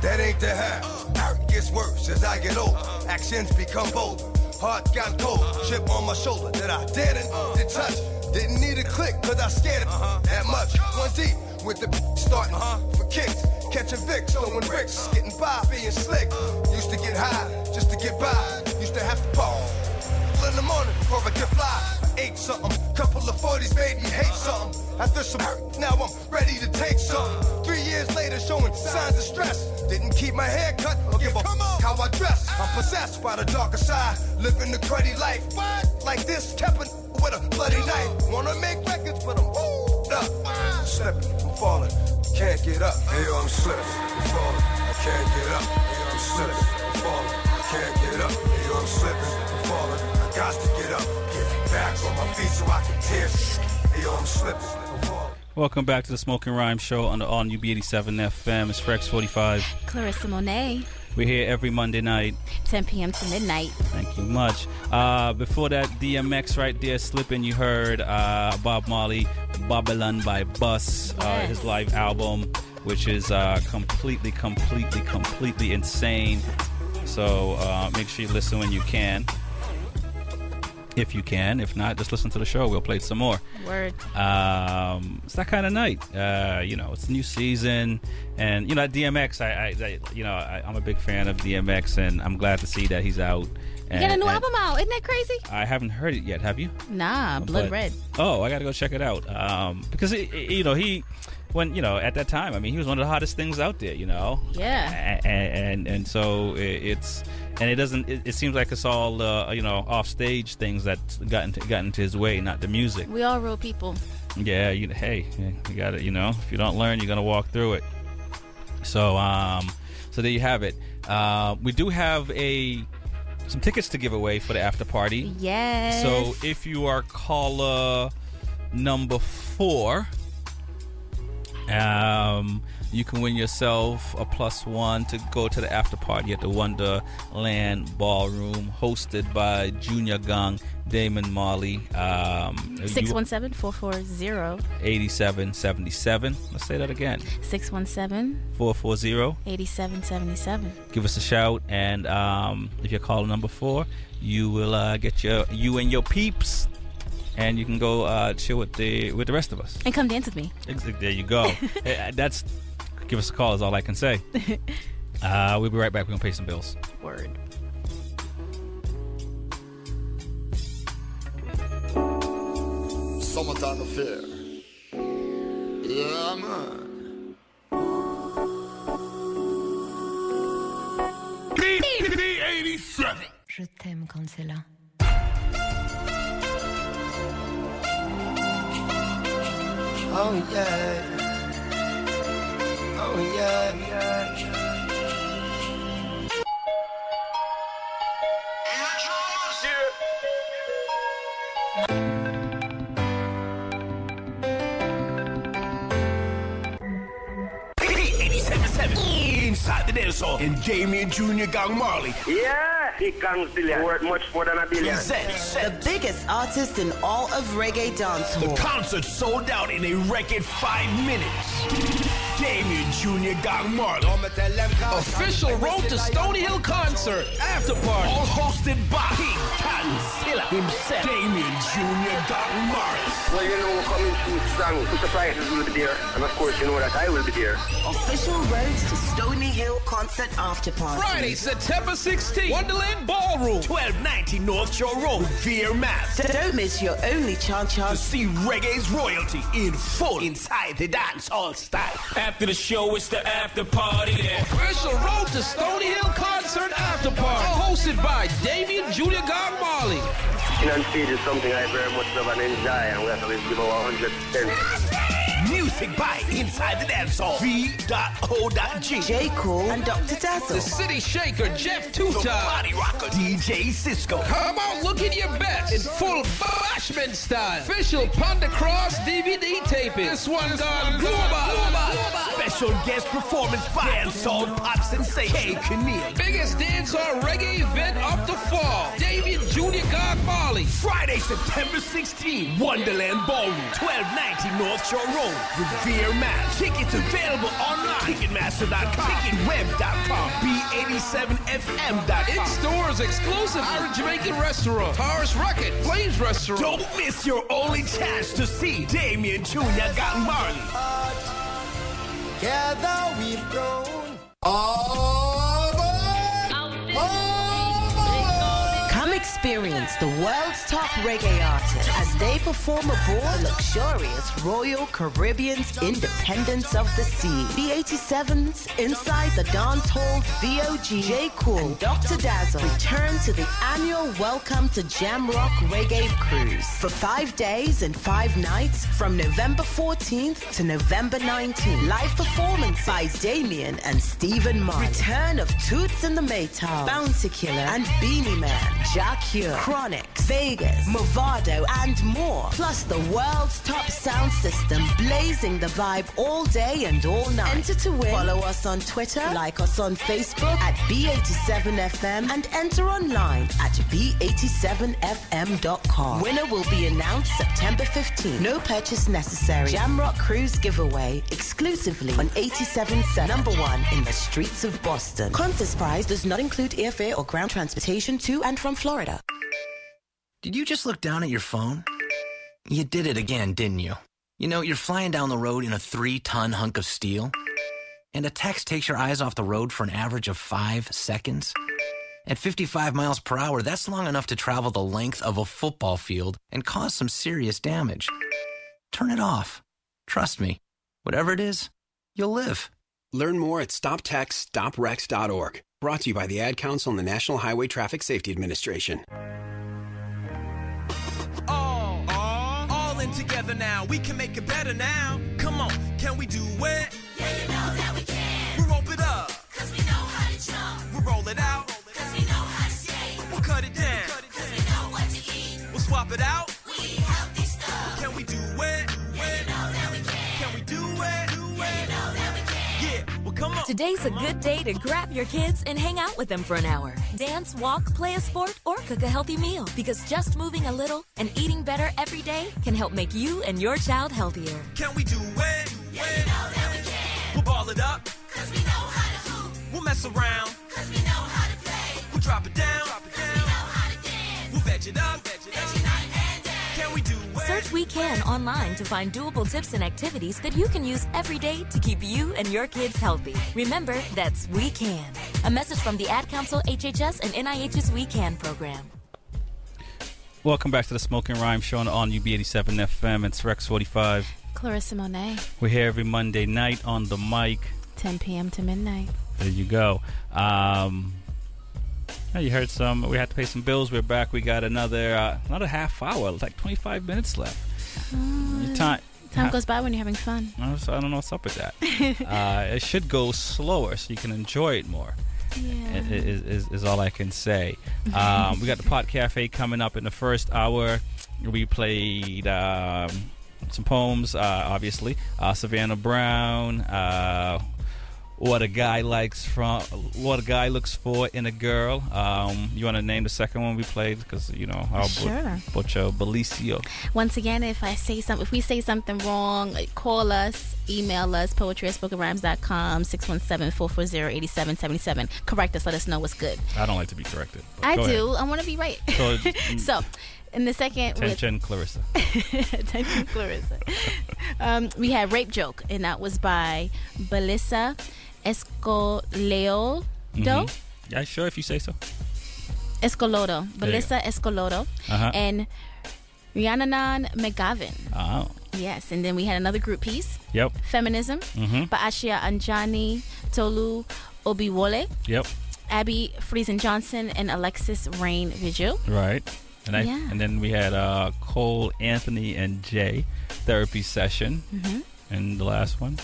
That ain't the half. It gets worse as I get older. Actions become bolder. Heart got cold. Chip on my shoulder that I didn't to touch. Didn't need a click, cause I scared it uh-huh. that much. One deep with the [LAUGHS] starting uh-huh. for kicks. Catching Vicks, throwing bricks, getting by, being slick. Used to get high just to get by. Used to have to pop in the morning before I could fly. I ate something, couple of 40s made me hate something. After some hurt, now I'm ready to take something. Three years later, showing signs of stress. Didn't keep my hair cut or give a how I dress. I'm possessed by the darker side, living the cruddy life. Like this, kept with a bloody knife. Wanna make records, but I'm up. Slipping, I'm falling, can't get up. Hey, yo, I'm slipping, I'm falling. I can't get up. Hey, yo, I'm slipping, I'm falling. I can't get up. Hey, yo, I'm slipping, I'm falling. I got to get up, get back on my feet so I can tear. Hey, yo, I'm slipping, Welcome back to the Smoking Rhyme Show on the All New B87 FM. It's Frex 45. Clarissa Monet, We're here every Monday night. 10 p.m. to midnight. Thank you much. Uh, before that, DMX right there, slipping. You heard uh, Bob Marley, Babylon by Bus, uh, his live album, which is uh, completely, completely, completely insane. So uh, make sure you listen when you can. If you can. If not, just listen to the show. We'll play some more. Word. Um, it's that kind of night. Uh, you know, it's a new season, and you know, at DMX, I, I, I you know, I, I'm a big fan of DMX, and I'm glad to see that he's out. You got a new album out. Isn't that crazy? I haven't heard it yet. Have you? Nah, Blood But- Red. Oh, I got to go check it out. Um, because it, it- you know he, when you know at that time, I mean, he was one of the hottest things out there. You know. Yeah. And and, and so it's and it doesn't. It, it seems like it's all uh, you know off stage things that got into got into his way, not the music. We all real people. Yeah, you hey, you got to You know, if you don't learn, you're gonna walk through it. So um, so there you have it. Uh, we do have a some tickets to give away for the after party. Yes. So if you are caller number four, um, you can win yourself a plus one to go to the after party at the Wonderland Ballroom, hosted by Junior Gong, Damian Marley. Um, 617 440 8777. Let's say that again. 617 440. 8777. Give us a shout, and um, if you're caller number four, you will uh, get your you and your peeps, and you can go uh, chill with the with the rest of us. And come dance with me. There you go. Eh, [LAUGHS] That's give us a call is all I can say. [LAUGHS] Uh, we'll be right back. We're gonna pay some bills. Word. Summertime affair. Yeah, man. B87. Je t'aime quand Oh yeah. Oh yeah. Inside the dance hall. And Damian Jr. Gong Marley. Yeah, he comes billion. Worth much more than a billion. Presents The biggest artist in all of reggae dancehall. The concert sold out in a record five minutes. Damian Jr. Gong Marley. Official Road to Stony Hill concert. After party. All hosted by King Tanzilla himself. Damian Jr. Gong Marley. Well, you know, coming to strong. The surprises will be there. And of course, you know that I will be there. Official Road to Stony Hill concert after party. Friday, September 16th. Wonderland Ballroom. 1290 North Shore Road. Revere Mass. Don't miss your only chance To see reggae's royalty in full inside the dance hall style. After the show, it's the after party. Official Road to Stony Hill concert after party. Hosted by Damian Jr. Gong Marley. In on stage is something I very much love and enjoy. And we have to give our 100%. Music by Inside the Dance Hall. V.O.G. J. Cool and Dr. Tassel. The City Shaker, Jeff The Tuta. Body Rocker. DJ Cisco. Come out looking your best in full bashment style. Official Panda Cross DVD taping. This one's gone global. Special guest performance by Dancehall Pop Sensation. K. Keneal. Biggest dancehall reggae event of the fall. Damian Jr. Gong Marley. Friday, September 16, Wonderland Ballroom, 1290 North Shore Road, Revere, Mass. Tickets available online. Ticketmaster.com, Ticketweb.com, B87FM.com. In stores exclusive Irish Jamaican restaurant. Taurus Rocket, Flames restaurant. Don't miss your only chance to see Damian Jr. Gong Marley. Together we've grown. Come experience the world's top reggae artists as they perform aboard the luxurious Royal Caribbean's Independence of the Sea. The 87s, Inside the Dance Hall VOG, J. Cool, and Dr. Dazzle return to the annual Welcome to Jamrock Reggae Cruise for five days and five nights from November 14th to November 19th. Live performance by Damian and Stephen Marley. Return of Toots and the Maytals, Bounty Killer and Beenie Man, Jah Cure, Vegas, Mavado, and more. Plus the world's top sound system blazing the vibe all day and all night. Enter to win. Follow us on Twitter, like us on Facebook at B87FM, and enter online at B87FM.com. Winner will be announced September 15th. No purchase necessary. Jamrock Cruise giveaway exclusively on 87.7, number one in the streets of Boston. Contest prize does not include airfare or ground transportation to and from Florida. Did you just look down at your phone? You did it again, didn't you? You know, you're flying down the road in a three ton hunk of steel, and a text takes your eyes off the road for an average of five seconds. At 55 miles per hour, that's long enough to travel the length of a football field and cause some serious damage. Turn it off. Trust me, whatever it is, you'll live. Learn more at stoptextsstopwrecks.org. Brought to you by the Ad Council and the National Highway Traffic Safety Administration. Together now. We can make it better now. Come on, can we do it? Yeah, you know that we can. We rope it up, cause we know how to jump. We roll it out, cause we know how to skate. We'll cut it down, cause we know what to eat. We'll swap it out, Today's a good day to grab your kids and hang out with them for an hour. Dance, walk, play a sport, or cook a healthy meal. Because just moving a little and eating better every day can help make you and your child healthier. Can we do it? Yeah, you know that we can. We'll ball it up, cause we know how to hoop. We'll mess around, cause we know how to play. We'll drop it down, drop it down. we know how to dance. We'll veg it up, veg it up. night and day. Can we do it? Search We Can online to find doable tips and activities that you can use every day to keep you and your kids healthy. Remember, that's We Can. A message from the Ad Council, HHS, and NIH's We Can program. Welcome back to the Smoking Rhyme Show on UB87 FM. It's Rex 45. Clarissa Monet, We're here every Monday night on the mic. 10 p.m. to midnight. There you go. Um, Yeah, you heard some. We had to pay some bills. We're back. We got another uh, another half hour, like 25 minutes left. Your time. Time goes by when you're having fun. I don't- know what's up with that. [LAUGHS] uh, it should go slower so you can enjoy it more. Yeah. Is, is, is all I can say. Um, we got the Pot Cafe coming up in the first hour. We played um, some poems, uh, obviously. Uh, Savannah Brown. What a guy likes from what a guy looks for in a girl. Um, you want to name the second one we played because you know our Sure. Butcher Belicio. Once again, if I say something, if we say something wrong, call us, email us, poetry at spokenrhymes.com, 617-440-8777. Correct us, let us know what's good. I don't like to be corrected. I do. ahead. I want to be right. So, [LAUGHS] So, in the second, with, Clarissa. [LAUGHS] Attention, Clarissa. um, we had Rape Joke, and that was by Belissa Escoleo. Mhm. Yeah, sure, if you say so. Escolodo. Belissa Escolodo. Uh-huh. And Rhiannon McGavin. Oh. Yes, and then we had another group piece, Yep. Feminism, Mhm. by Ashia Anjani, Tolu Obiwole, Yep. Abby Friesen Johnson, and Alexis Rain Vigil. Right. And I, Yeah. and then we had uh, Cole, Anthony, and Jay therapy session. Mhm. And the last one.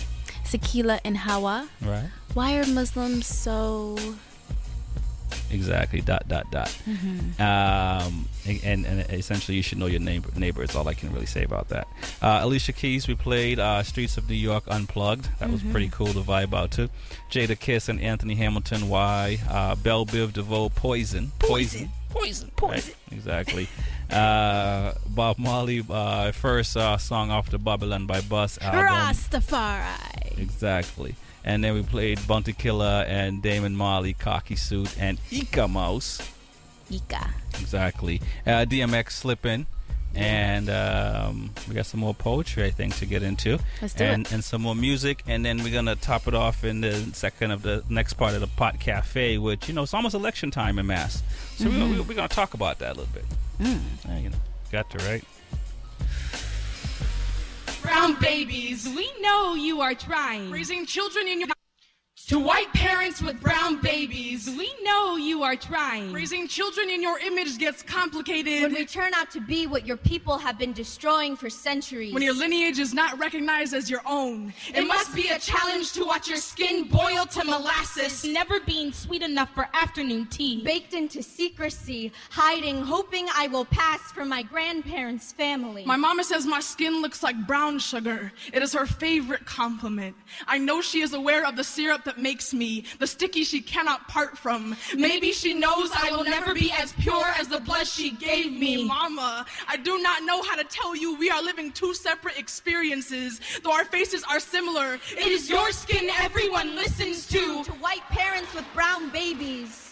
Sakila and Hawa. Right. Why are Muslims so. Exactly. Dot dot dot. Mhm. Um, and, and essentially, you should know your neighbor. Neighbor is all I can really say about that. Uh, Alicia Keys, we played uh, Streets of New York Unplugged. That was Mhm. pretty cool to vibe out to. Jadakiss and Anthony Hamilton. Why? Uh, Bell Biv DeVoe. Poison. Poison. Poison. Right, [LAUGHS] exactly. Uh, Bob Marley, uh, first uh, song off the Babylon by Bus album. Rastafari. Exactly. And then we played Bounty Killer and Damian Marley, Khaki Suit, and Eek-A-Mouse. Ika. Exactly. Uh, DMX Slippin'. And um, we got some more poetry, I think, to get into. Let's do and, it. And some more music. And then we're going to top it off in the second of the next part of the Pot Cafe, which, you know, it's almost election time in Mass. So we're, Mhm. gonna- we're going to talk about that a little bit. Mm. Uh, you know, got to, right? Brown babies, we know you are trying. Raising children in your to white parents with brown babies. We know you are trying. Raising children in your image gets complicated. When we turn out to be what your people have been destroying for centuries. When your lineage is not recognized as your own. It must be a challenge to watch your skin boil to molasses. Never being sweet enough for afternoon tea. Baked into secrecy, hiding, hoping I will pass for my grandparents' family. My mama says my skin looks like brown sugar. It is her favorite compliment. I know she is aware of the syrup that makes me, the sticky she cannot part from. Maybe she knows I will never be as pure as the blood she gave me. Mama, I do not know how to tell you we are living two separate experiences, though our faces are similar. It is your skin everyone listens to. To white parents with brown babies.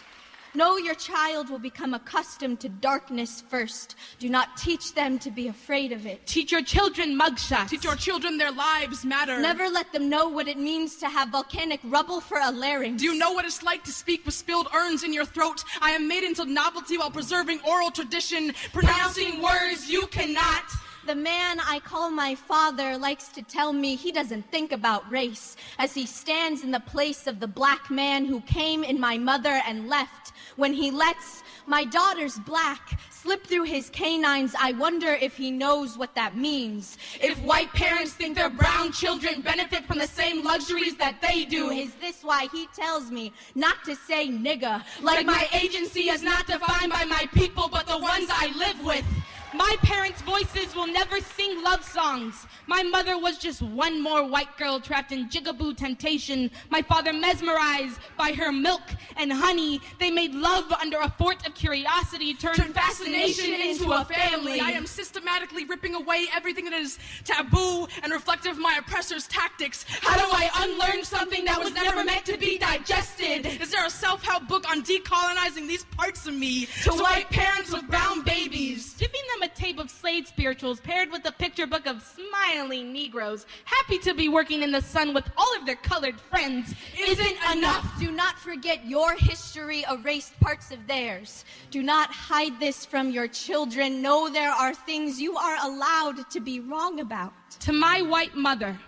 Know your child will become accustomed to darkness first. Do not teach them to be afraid of it. Teach your children mugshots. Teach your children their lives matter. Never let them know what it means to have volcanic rubble for a larynx. Do you know what it's like to speak with spilled urns in your throat? I am made into novelty while preserving oral tradition, pronouncing words you cannot. The man I call my father likes to tell me he doesn't think about race as he stands in the place of the black man who came in my mother and left. When he lets my daughter's black slip through his canines, I wonder if he knows what that means. If white parents think their brown children benefit from the same luxuries that they do, Is this why he tells me not to say nigga? like my agency is not defined by my people, but the ones I live with. My parents' voices will never sing love songs. My mother was just one more white girl trapped in jigaboo temptation. My father mesmerized by her milk and honey. They made love under a fort of curiosity, turned Turn fascination into a family. I am systematically ripping away everything that is taboo and reflective of my oppressor's tactics. How do I unlearn something that was never meant to be digested? Is there a self-help book on decolonizing these parts of me to white parents with brown babies? Giving them a tape of Slade spirituals paired with a picture book of smiling Negroes, happy to be working in the sun with all of their colored friends, isn't enough. Do not forget your history erased parts of theirs. Do not hide this from your children. Know there are things you are allowed to be wrong about. To my white mother,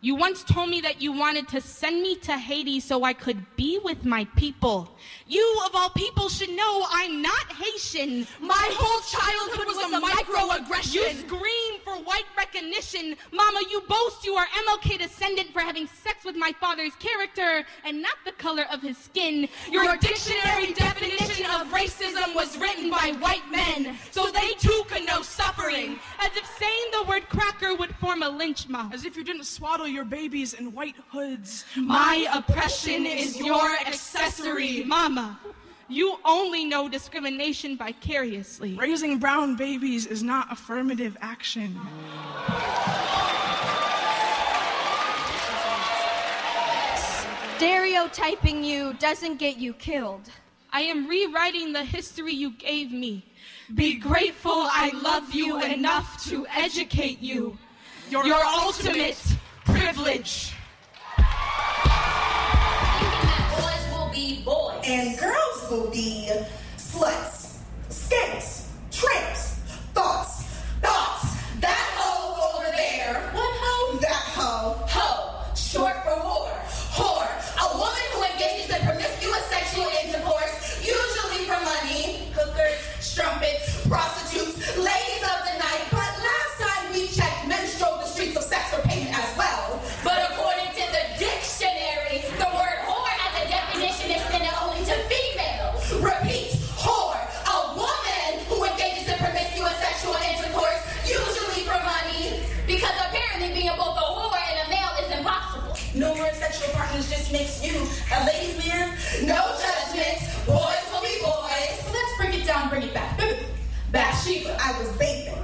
You once told me that you wanted to send me to Haiti so I could be with my people. You, of all people, should know I'm not Haitian. My whole childhood was a microaggression. You scream for white recognition. Mama, you boast you are MLK descendant for having sex with my father's character and not the color of his skin. Your dictionary definition of racism was written by white men, so they too could know suffering. As if saying the word cracker would form a lynch mob. As if you didn't swaddle your babies in white hoods. My oppression is your accessory. Mama, you only know discrimination vicariously. Raising brown babies is not affirmative action. Stereotyping you doesn't get you killed. I am rewriting the history you gave me. Be grateful I love you enough to educate you. Your, your ultimate privilege. boys will be boys. And girls will be sluts, skanks, tramps, thoughts, thoughts. That hoe over there. What hoe? That hoe. Hoe. Short for whore. Whore. A woman who engages in promiscuous sexual intercourse, usually for money. Hookers, strumpets, prostitutes, ladies of the you ladies' man. No judgment. Boys will be boys. Let's break it down, bring it back. [LAUGHS] Bathsheba, I was bathing.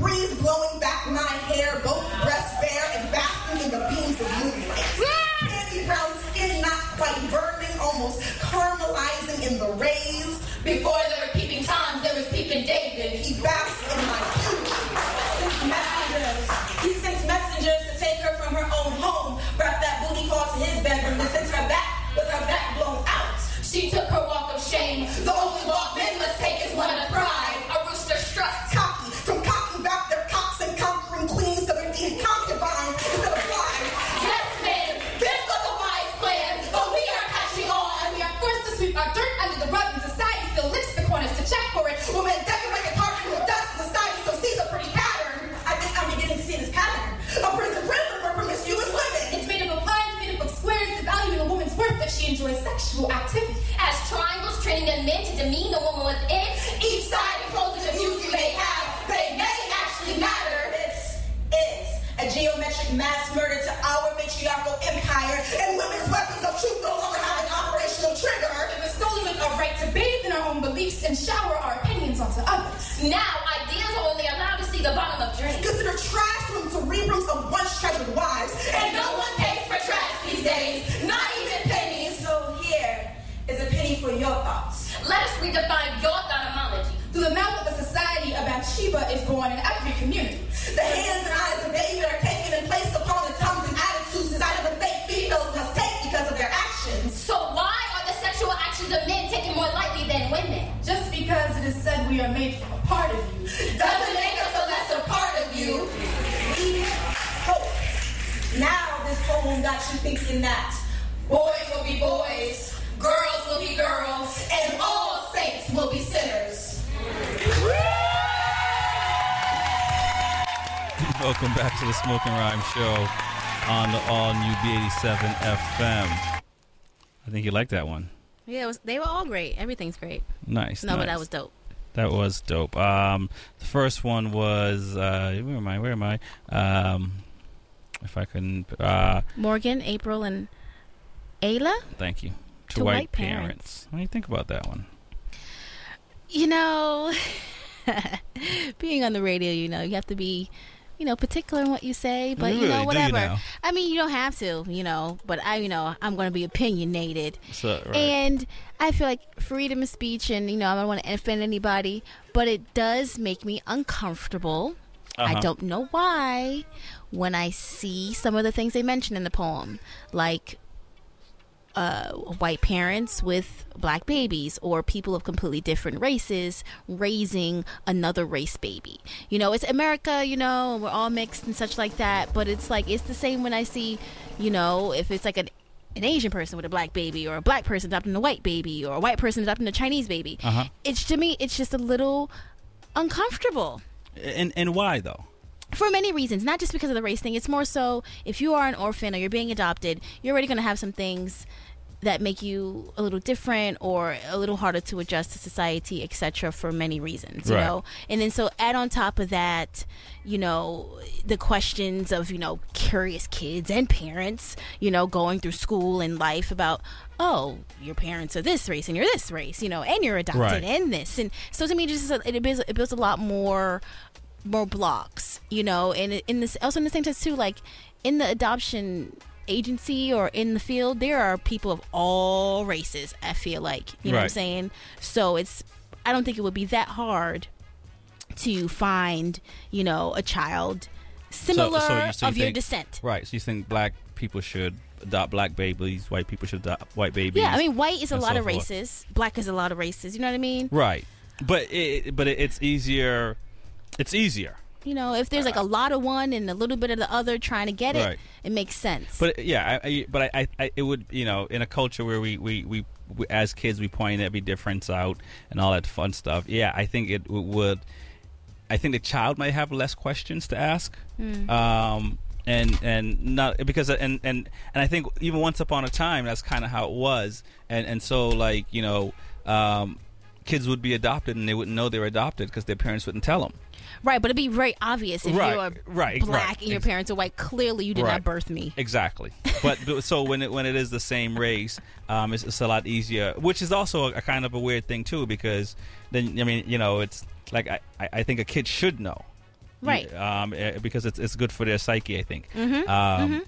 Breeze blowing back my hair, both breasts bare and basking in the beams of moonlight. Ah! Candy brown skin not quite burning, almost caramelizing in the rays. Before there were peeping Toms, there was peeping David. He basks in my beauty. Messengers. He sends messengers to take her from her own home. Brought that booty call to his bedroom and sent her back She took her walk of shame. The only walk men must take is one of pride. B87 FM. I think you like that one. Yeah, it was, they were all great. Everything's great. Nice. No, but that was dope. That was dope. Um, the first one was uh, where am I? Where am I? Um, if I can, uh, Morgan, April, and Ayla. thank you. To, To white, white parents. parents. What do you think about that one? You know, [LAUGHS] being on the radio, you know, you have to be, you know, particular in what you say. But You you, really know, whatever. now. I mean, you don't have to, you know. But I, you know, I'm going to be opinionated. So, right. And I feel like freedom of speech, and you know, I don't want to offend anybody, but it does make me uncomfortable. Uh-huh. I don't know why when I see some of the things they mention in the poem, like uh, white parents with black babies or people of completely different races raising another race baby. You know, it's America, you know, we're all mixed and such like that, but it's like it's the same when I see, you know, if it's like an an Asian person with a black baby or a black person adopting a white baby or a white person adopting a Chinese baby. Uh-huh. It's to me it's just a little uncomfortable And and why though? For many reasons, not just because of the race thing. It's more so if you are an orphan or you're being adopted, you're already going to have some things that make you a little different or a little harder to adjust to society, etc. For many reasons, you Right. know. And then so add on top of that, you know, the questions of you know curious kids and parents, you know, going through school and life about. Oh, your parents are this race and you're this race, you know, and you're adopted Right. and this, and so to me, just it builds, it builds a lot more more blocks, you know, and in this also in the same sense too, like in the adoption agency or in the field, there are people of all races. I feel like you know what I'm saying. So it's I don't think it would be that hard to find you know a child similar you- so you of your descent. Right. So you think black people should adopt black babies, white people should adopt white babies? Yeah, I mean, white is a lot so of forth. races. Black is a lot of races. You know what I mean? Right. But it, but it, it's easier. It's easier. You know, if there's like a lot of one and a little bit of the other trying to get it, Right. it makes sense. But yeah, I, I, but I, I, it would, you know, in a culture where we, we, we, we as kids, we point every difference out and all that fun stuff. Yeah, I think it w- would. I think the child might have less questions to ask. Mm. Um, and and not because and and and I think even once upon a time that's kind of how it was and and so like you know um, kids would be adopted and they wouldn't know they were adopted because their parents wouldn't tell them Right, but it'd be very obvious if Right, you're right, black right. and your parents are white. Clearly, you did Right. not birth me. Exactly. [LAUGHS] But but- so when it when it is the same race, um, it's, it's a lot easier. Which is also a, a kind of a weird thing too, because then I mean you know it's like I, I think a kid should know, Right. Um, eh, because it's it's good for their psyche. I think. Mhm, Um, mhm.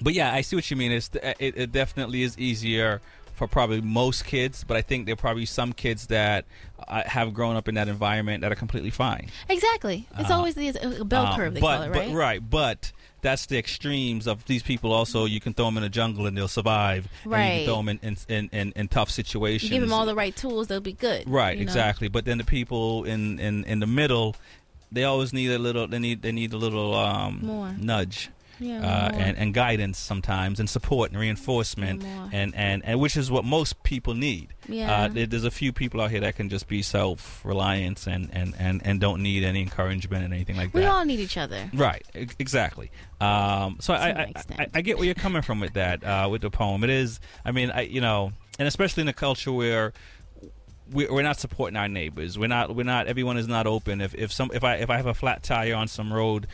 But yeah, I see what you mean. It's it, it definitely is easier for probably most kids, but I think there are probably some kids that uh, have grown up in that environment that are completely fine. Exactly. It's Uh, always the bell Um, curve. They but, call it, but- right? right, but that's the extremes of these people. Also, you can throw them in a jungle and they'll survive. And you Right. can throw them in in, in, in, in tough You situations. give them all the right tools, they'll be good. right, you know? exactly. But then the people in, in, in the middle, they always need a little. They need they need a little um, More. nudge. Yeah, uh, and, and guidance sometimes, and support and reinforcement, and, and, and which is what most people need. Yeah. Uh, there- there's a few people out here that can just be self-reliant and, and, and, and don't need any encouragement and anything like We that. We all need each other. Right, e- exactly. Um, so I, I, I, I get where you're coming from with that, uh, with the poem. It is, I mean, I, you know, and especially in a culture where we, we're not supporting our neighbors. We're not. We're not. Everyone is not open. If if some if I if I have a flat tire on some road,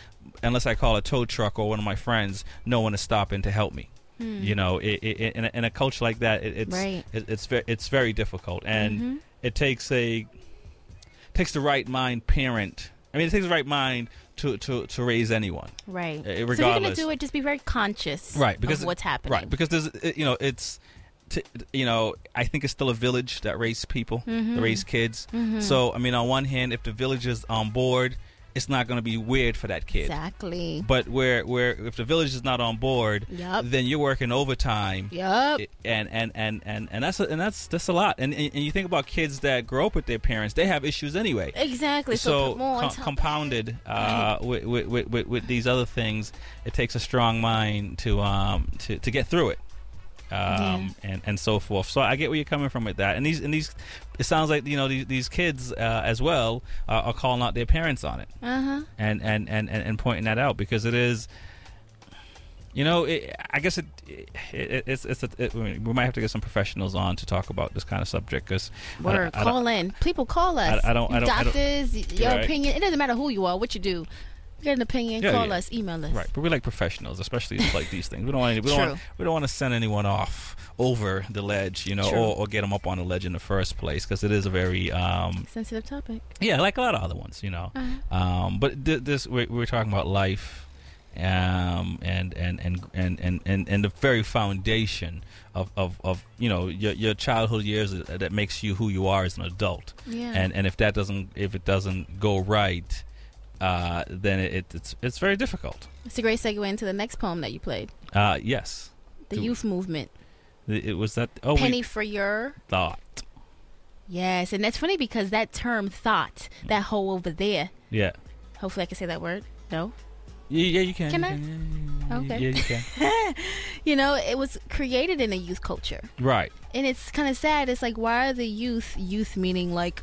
unless I call a tow truck or one of my friends, no one is stopping to help me. Hmm. You know, it, it, in, a, in a culture like that, it, it's Right. it, it's very it's very difficult, and Mm-hmm. Mhm. it takes a takes the right mind parent. I mean, it takes the right mind to to, to raise anyone. Right. Uh, So if you're gonna do it, just be very conscious. right because of what's happening. right because there's you know it's t- you know i think it's still a village that raise people Mhm. that raise kids Mhm. so i mean on one hand if the village is on board it's not going to be weird for that kid Exactly. but where where if the village is not on board Yup. then you're working overtime Yup. and and and and, and that's a, and that's that's a lot and, and and you think about kids that grow up with their parents they have issues anyway Exactly. So, more com- compounded uh, with, with, with, with, with these other things, it takes a strong mind to um to, to get through it, um and, and so forth. So I get where you're coming from with that. And these and these, it sounds like you know these, these kids uh, as well uh, are calling out their parents on it Uh huh. and and, and, and and pointing that out because it is. You know, it, I guess it, it it's it's a, it, we might have to get some professionals on to talk about this kind of subject because Word. call in. People call us. I- I don't- I don't- I don't- Doctors, your Right. opinion. It doesn't matter who you are, what you do. Get an opinion, Yeah, call yeah. us, email us. Right, but we like professionals, especially like these things. We don't want any, we don't want, we don't want to send anyone off over the ledge, you know, or, or get them up on the ledge in the first place because it is a very um, Sensitive topic. yeah, like a lot of other ones, you know. Uh-huh. Um, but th- this we we're talking about life, um, and, and, and, and, and, and, and the very foundation of, of, of you know your, your childhood years that that makes you who you are as an adult. Yeah. And and if that doesn't if it doesn't go right, uh, then it, it's it's very difficult. It's a great segue into the next poem that you played. Uh, yes. The Do- youth movement. It, was that. Oh, Penny we for your thought. yes, and that's funny because that term thought, that hole over there. Yeah. Hopefully, I can say that word. No. Yeah, yeah, you can. Can you I? can, yeah, Okay. Yeah, you can. [LAUGHS] you know, it was created in a youth culture. right. And it's kind of sad. It's like, why are the youth, youth meaning like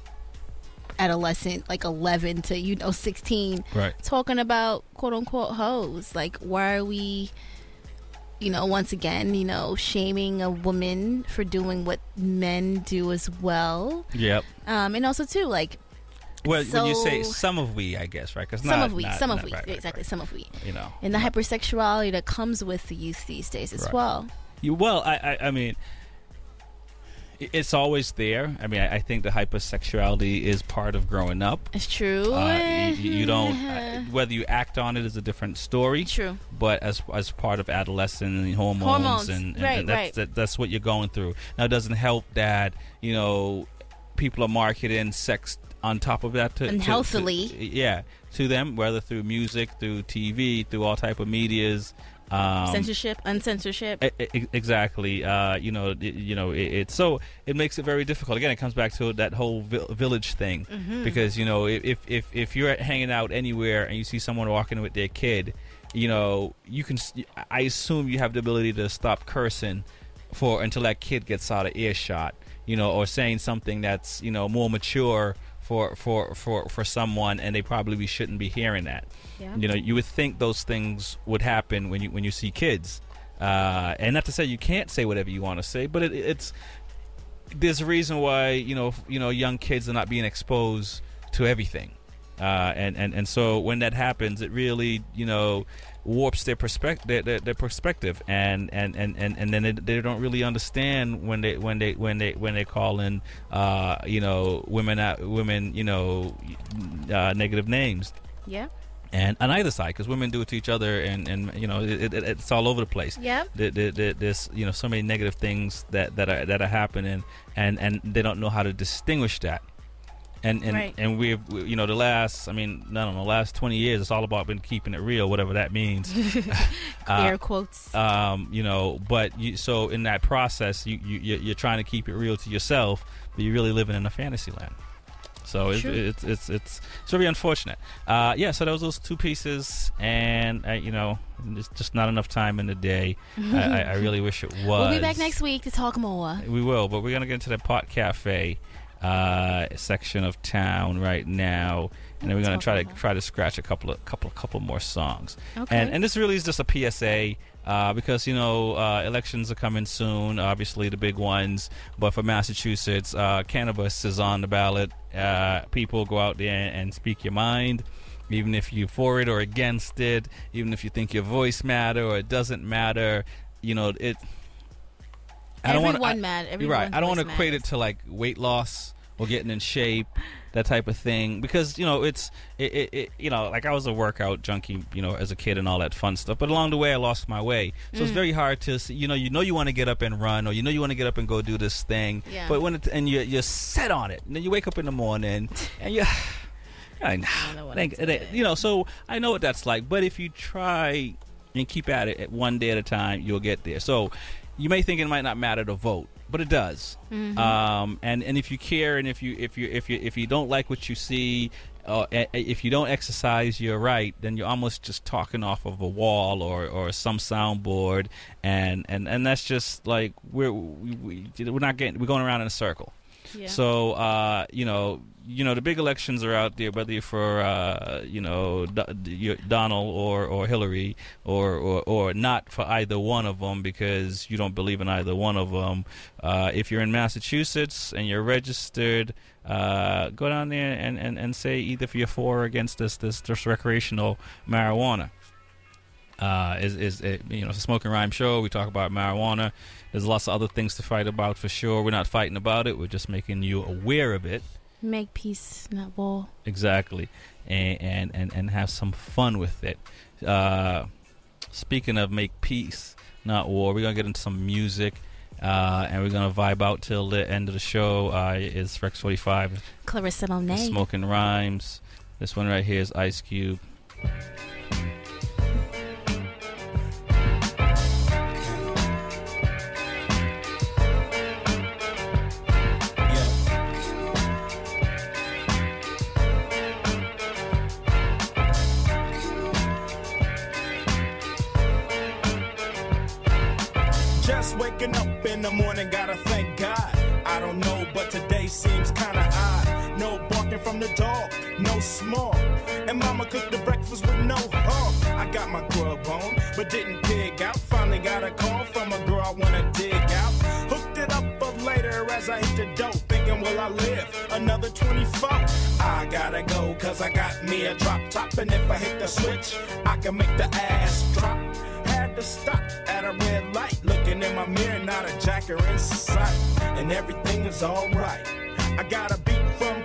adolescent, like 11 to, you know, 16, Right. talking about quote unquote hoes? Like, why are we, you know, once again, you know, shaming a woman for doing what men do as well? Yep. Um, and also, too, like, Well, when you say some of we, I guess, right? Because some of we, some of we, exactly, some of we. You know. And the hypersexuality that comes with the youth these days as Right. well. You, well, I, I, I mean, it's always there. I mean, I, I think the hypersexuality is part of growing up. It's true. Uh, you, you don't uh, [LAUGHS] whether you act on it is a different story. True. But as as part of adolescence and hormones, Hormones. and, and, Right, that's right. That, that's what you're going through. Now, it doesn't help that you know people are marketing sex on top of that to, to- Unhealthily. to- yeah, to them, whether through music, through TV, through all type of medias. Um, Censorship, uncensorship. Exactly. Uh, you know, it, you know, it, it so it makes it very difficult. Again, it comes back to that whole vi- village thing Mhm. because you know, if if if you're hanging out anywhere and you see someone walking with their kid, you know, you can. I assume you have the ability to stop cursing for until that kid gets out of earshot, you know, or saying something that's you know more mature for for for for someone, and they probably shouldn't be hearing that. Yeah. You know, you would think those things would happen when you when you see kids, uh, and not to say you can't say whatever you want to say, but it, it's there's a reason why you know you know young kids are not being exposed to everything, uh, and and and so when that happens, it really you know warps their perspective their, their, their perspective and and and and, and then they, they don't really understand when they when they when they when they call in uh you know women out women you know uh, negative names. Yeah. and on either side because women do it to each other and and you know it, it, it's all over the place. There, there- there's you know so many negative things that that are that are happening and and they don't know how to distinguish that and and Right. and we've we, you know the last i mean i don't know last 20 years it's all about been keeping it real whatever that means [LAUGHS] [LAUGHS] Air quotes. um you know but you so in that process you, you you're trying to keep it real to yourself but you're really living in a fantasy land so it's, it's it's it's it's very unfortunate. Uh, yeah, so that was those two pieces, and uh, you know, it's just not enough time in the day. I, I, I [LAUGHS] really wish it was. We'll be back next week to talk more. We will, but we're gonna get into the pot cafe uh, section of town right now, and then we're gonna try to try to scratch a couple of couple couple more songs. Okay. And and this really is just a PSA. Uh, because you know uh, elections are coming soon, obviously the big ones. But for Massachusetts, uh, cannabis is on the ballot. Uh, people go out there and speak your mind, even if you're for it or against it, even if you think your voice matter or it doesn't matter. You know it. I don't want Everyone mad- You're right. I don't want to equate it to like weight loss or getting in shape, that type of thing, because you know it's it, it, it you know like I was a workout junkie, you know, as a kid and all that fun stuff. But along the way, I lost my way, so it's Mm. very hard to see, you know you know you want to get up and run or you know you want to get up and go do this thing, Yeah. but when it, and you're you're set on it, and then you wake up in the morning [LAUGHS] and you. I know, it ain't- it ain't- you know, so I know what that's like. But if you try and keep at it at one day at a time, you'll get there. So you may think it might not matter to vote, but it does. Mhm. Um, and and if you care, and if you if you if you if you don't like what you see. Uh, if you don't exercise your right, then you're almost just talking off of a wall or, or some soundboard, and, and, and that's just like we're we, we, we're not getting we're going around in a circle. Yeah. So uh, you know, you know, the big elections are out there, whether you're for uh, you know Do- Donald or, or Hillary, or, or or not for either one of them because you don't believe in either one of them. Uh, if you're in Massachusetts and you're registered, uh, go down there and, and, and say either you're for or against this this, this recreational marijuana uh, is is it, you know it's a smoking rhyme show. We talk about marijuana. There's lots of other things to fight about for sure. We're not fighting about it. We're just making you aware of it. Make peace, not war. Exactly, and and and, and have some fun with it. Uh, speaking of make peace, not war, we're gonna get into some music. Uh, and we're gonna vibe out till the end of the show. Uh, it's Rex 45, Clarissa Monet. Smoking Rhymes. This one right here is Ice Cube. No small. And mama cooked the breakfast with no hog. I got my grub on, but didn't dig out. Finally got a call from a girl I wanna dig out. Hooked it up for later as I hit the dope. Thinking, will I live another 24? I gotta go, cause I got me a drop top. And if I hit the switch, I can make the ass drop. Had to stop at a red light. Looking in my mirror, not a jacker in sight. And everything is alright. I got a beat from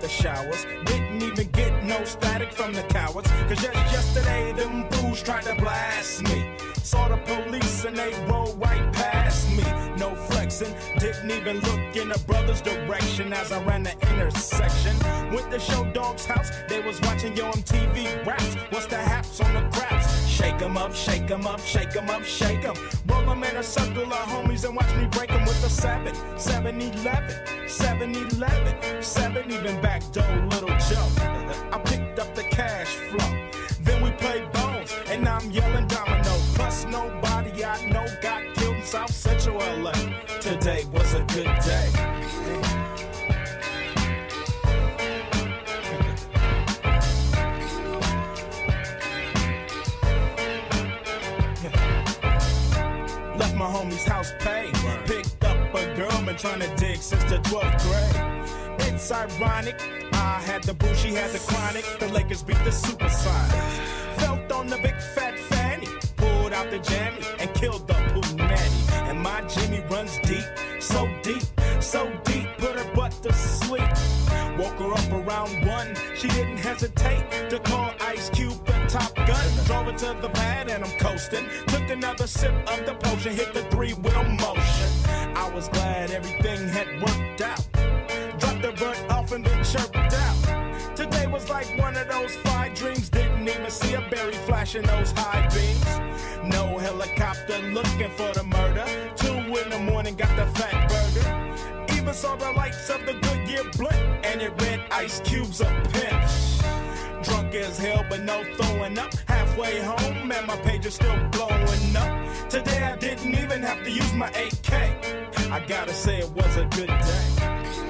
the showers. Didn't even get no static from the cowards. Cause just yesterday, them fools tried to blast me. Saw the police and they rolled right past me. No flexing, didn't even look in a brother's direction as I ran the intersection. Went to Short Dog's house, they was watching Yo MTV raps. What's the haps on the craps? Shake 'em up, shake 'em up, shake 'em up, shake 'em. Roll 'em in a circle of homies and watch me break 'em with a 7, 7 11, 7 11, 7 even back door, little Joe. [LAUGHS] I picked up the cash flow. Then we played bones, and I'm yelling domino. Plus, nobody I know got killed in South Central LA. Today was a good day. Trying to dig since the 12th grade. It's ironic. I had the boo, she had the chronic. The Lakers beat the super Supersonics. Felt on the big fat fanny. Pulled out the jammy and killed the poo nanny. And my Jimmy runs deep, so deep, so deep. Put her butt to sleep. Woke her up around one. She didn't hesitate to call Ice Cube the top gun. Drove her to the pad and I'm coasting. Took another sip of the potion, hit the three wheel motion. I was glad everything had worked out. Dropped the bird off and then chirped out. Today was like one of those five dreams. Didn't even see a berry flashing those high beams. No helicopter looking for the murder. Two in the morning, got the Fatburger. Even saw the lights of the Goodyear blimp, and it read Ice Cube's a pimp. Drunk as hell, but no throwing up. Halfway home, and my page is still blowing up. Today I didn't even have to use my AK. I gotta say it was a good day.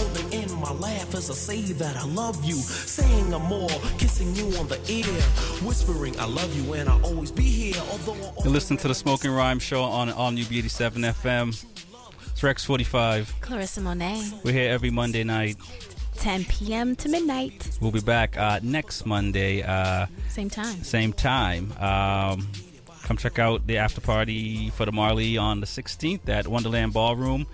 Holding in my laugh as I say that I love you. Saying I'm more, kissing you on the ear. Whispering I love you and I'll always be here. Although I You're listening to the Smoking Rhyme Show on All New B87 FM. It's Rex 45. Clarissa Monet, We're here every Monday night. 10 p.m. to midnight, We'll be back uh, next Monday, uh, same time. same time. Um, come check out the after party for the Marley on the 16th at Wonderland Ballroom.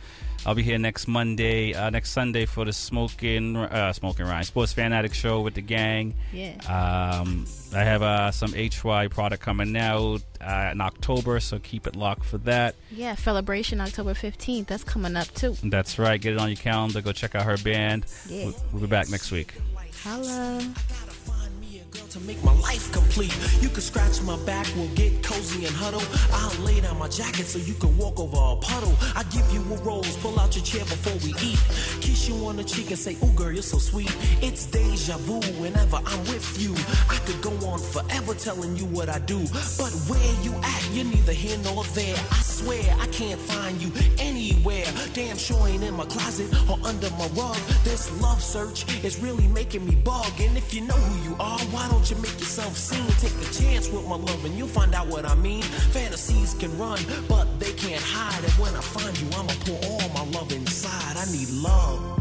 I'll be here next Monday, uh, next Sunday for the Smoking uh, Smoking Rhyme Sports Fan Addict Show with the gang. Yeah. Um, I have uh, some HY product coming out uh, in October, so keep it locked for that. Yeah, celebration October 15th. That's coming up too. That's right. Get it on your calendar. Go check out her band. Yeah. We'll, we'll be back next week. Hello. To make my life complete. You can scratch my back, we'll get cozy and huddle. I'll lay down my jacket so you can walk over a puddle. I give you a rose, pull out your chair before we eat. Kiss you on the cheek and say, Ooh, girl, you're so sweet. It's deja vu whenever I'm with you. I could go on forever telling you what I do. But where you at, you're neither here nor there. I swear I can't find you anywhere. Damn sure ain't in my closet or under my rug. This love search is really making me bug. And if you know who you are, why don't you make yourself seen? Take a chance with my love and you'll find out what I mean. Fantasies can run, but they can't hide. And when I find you, I'ma pour all my love inside. I need love.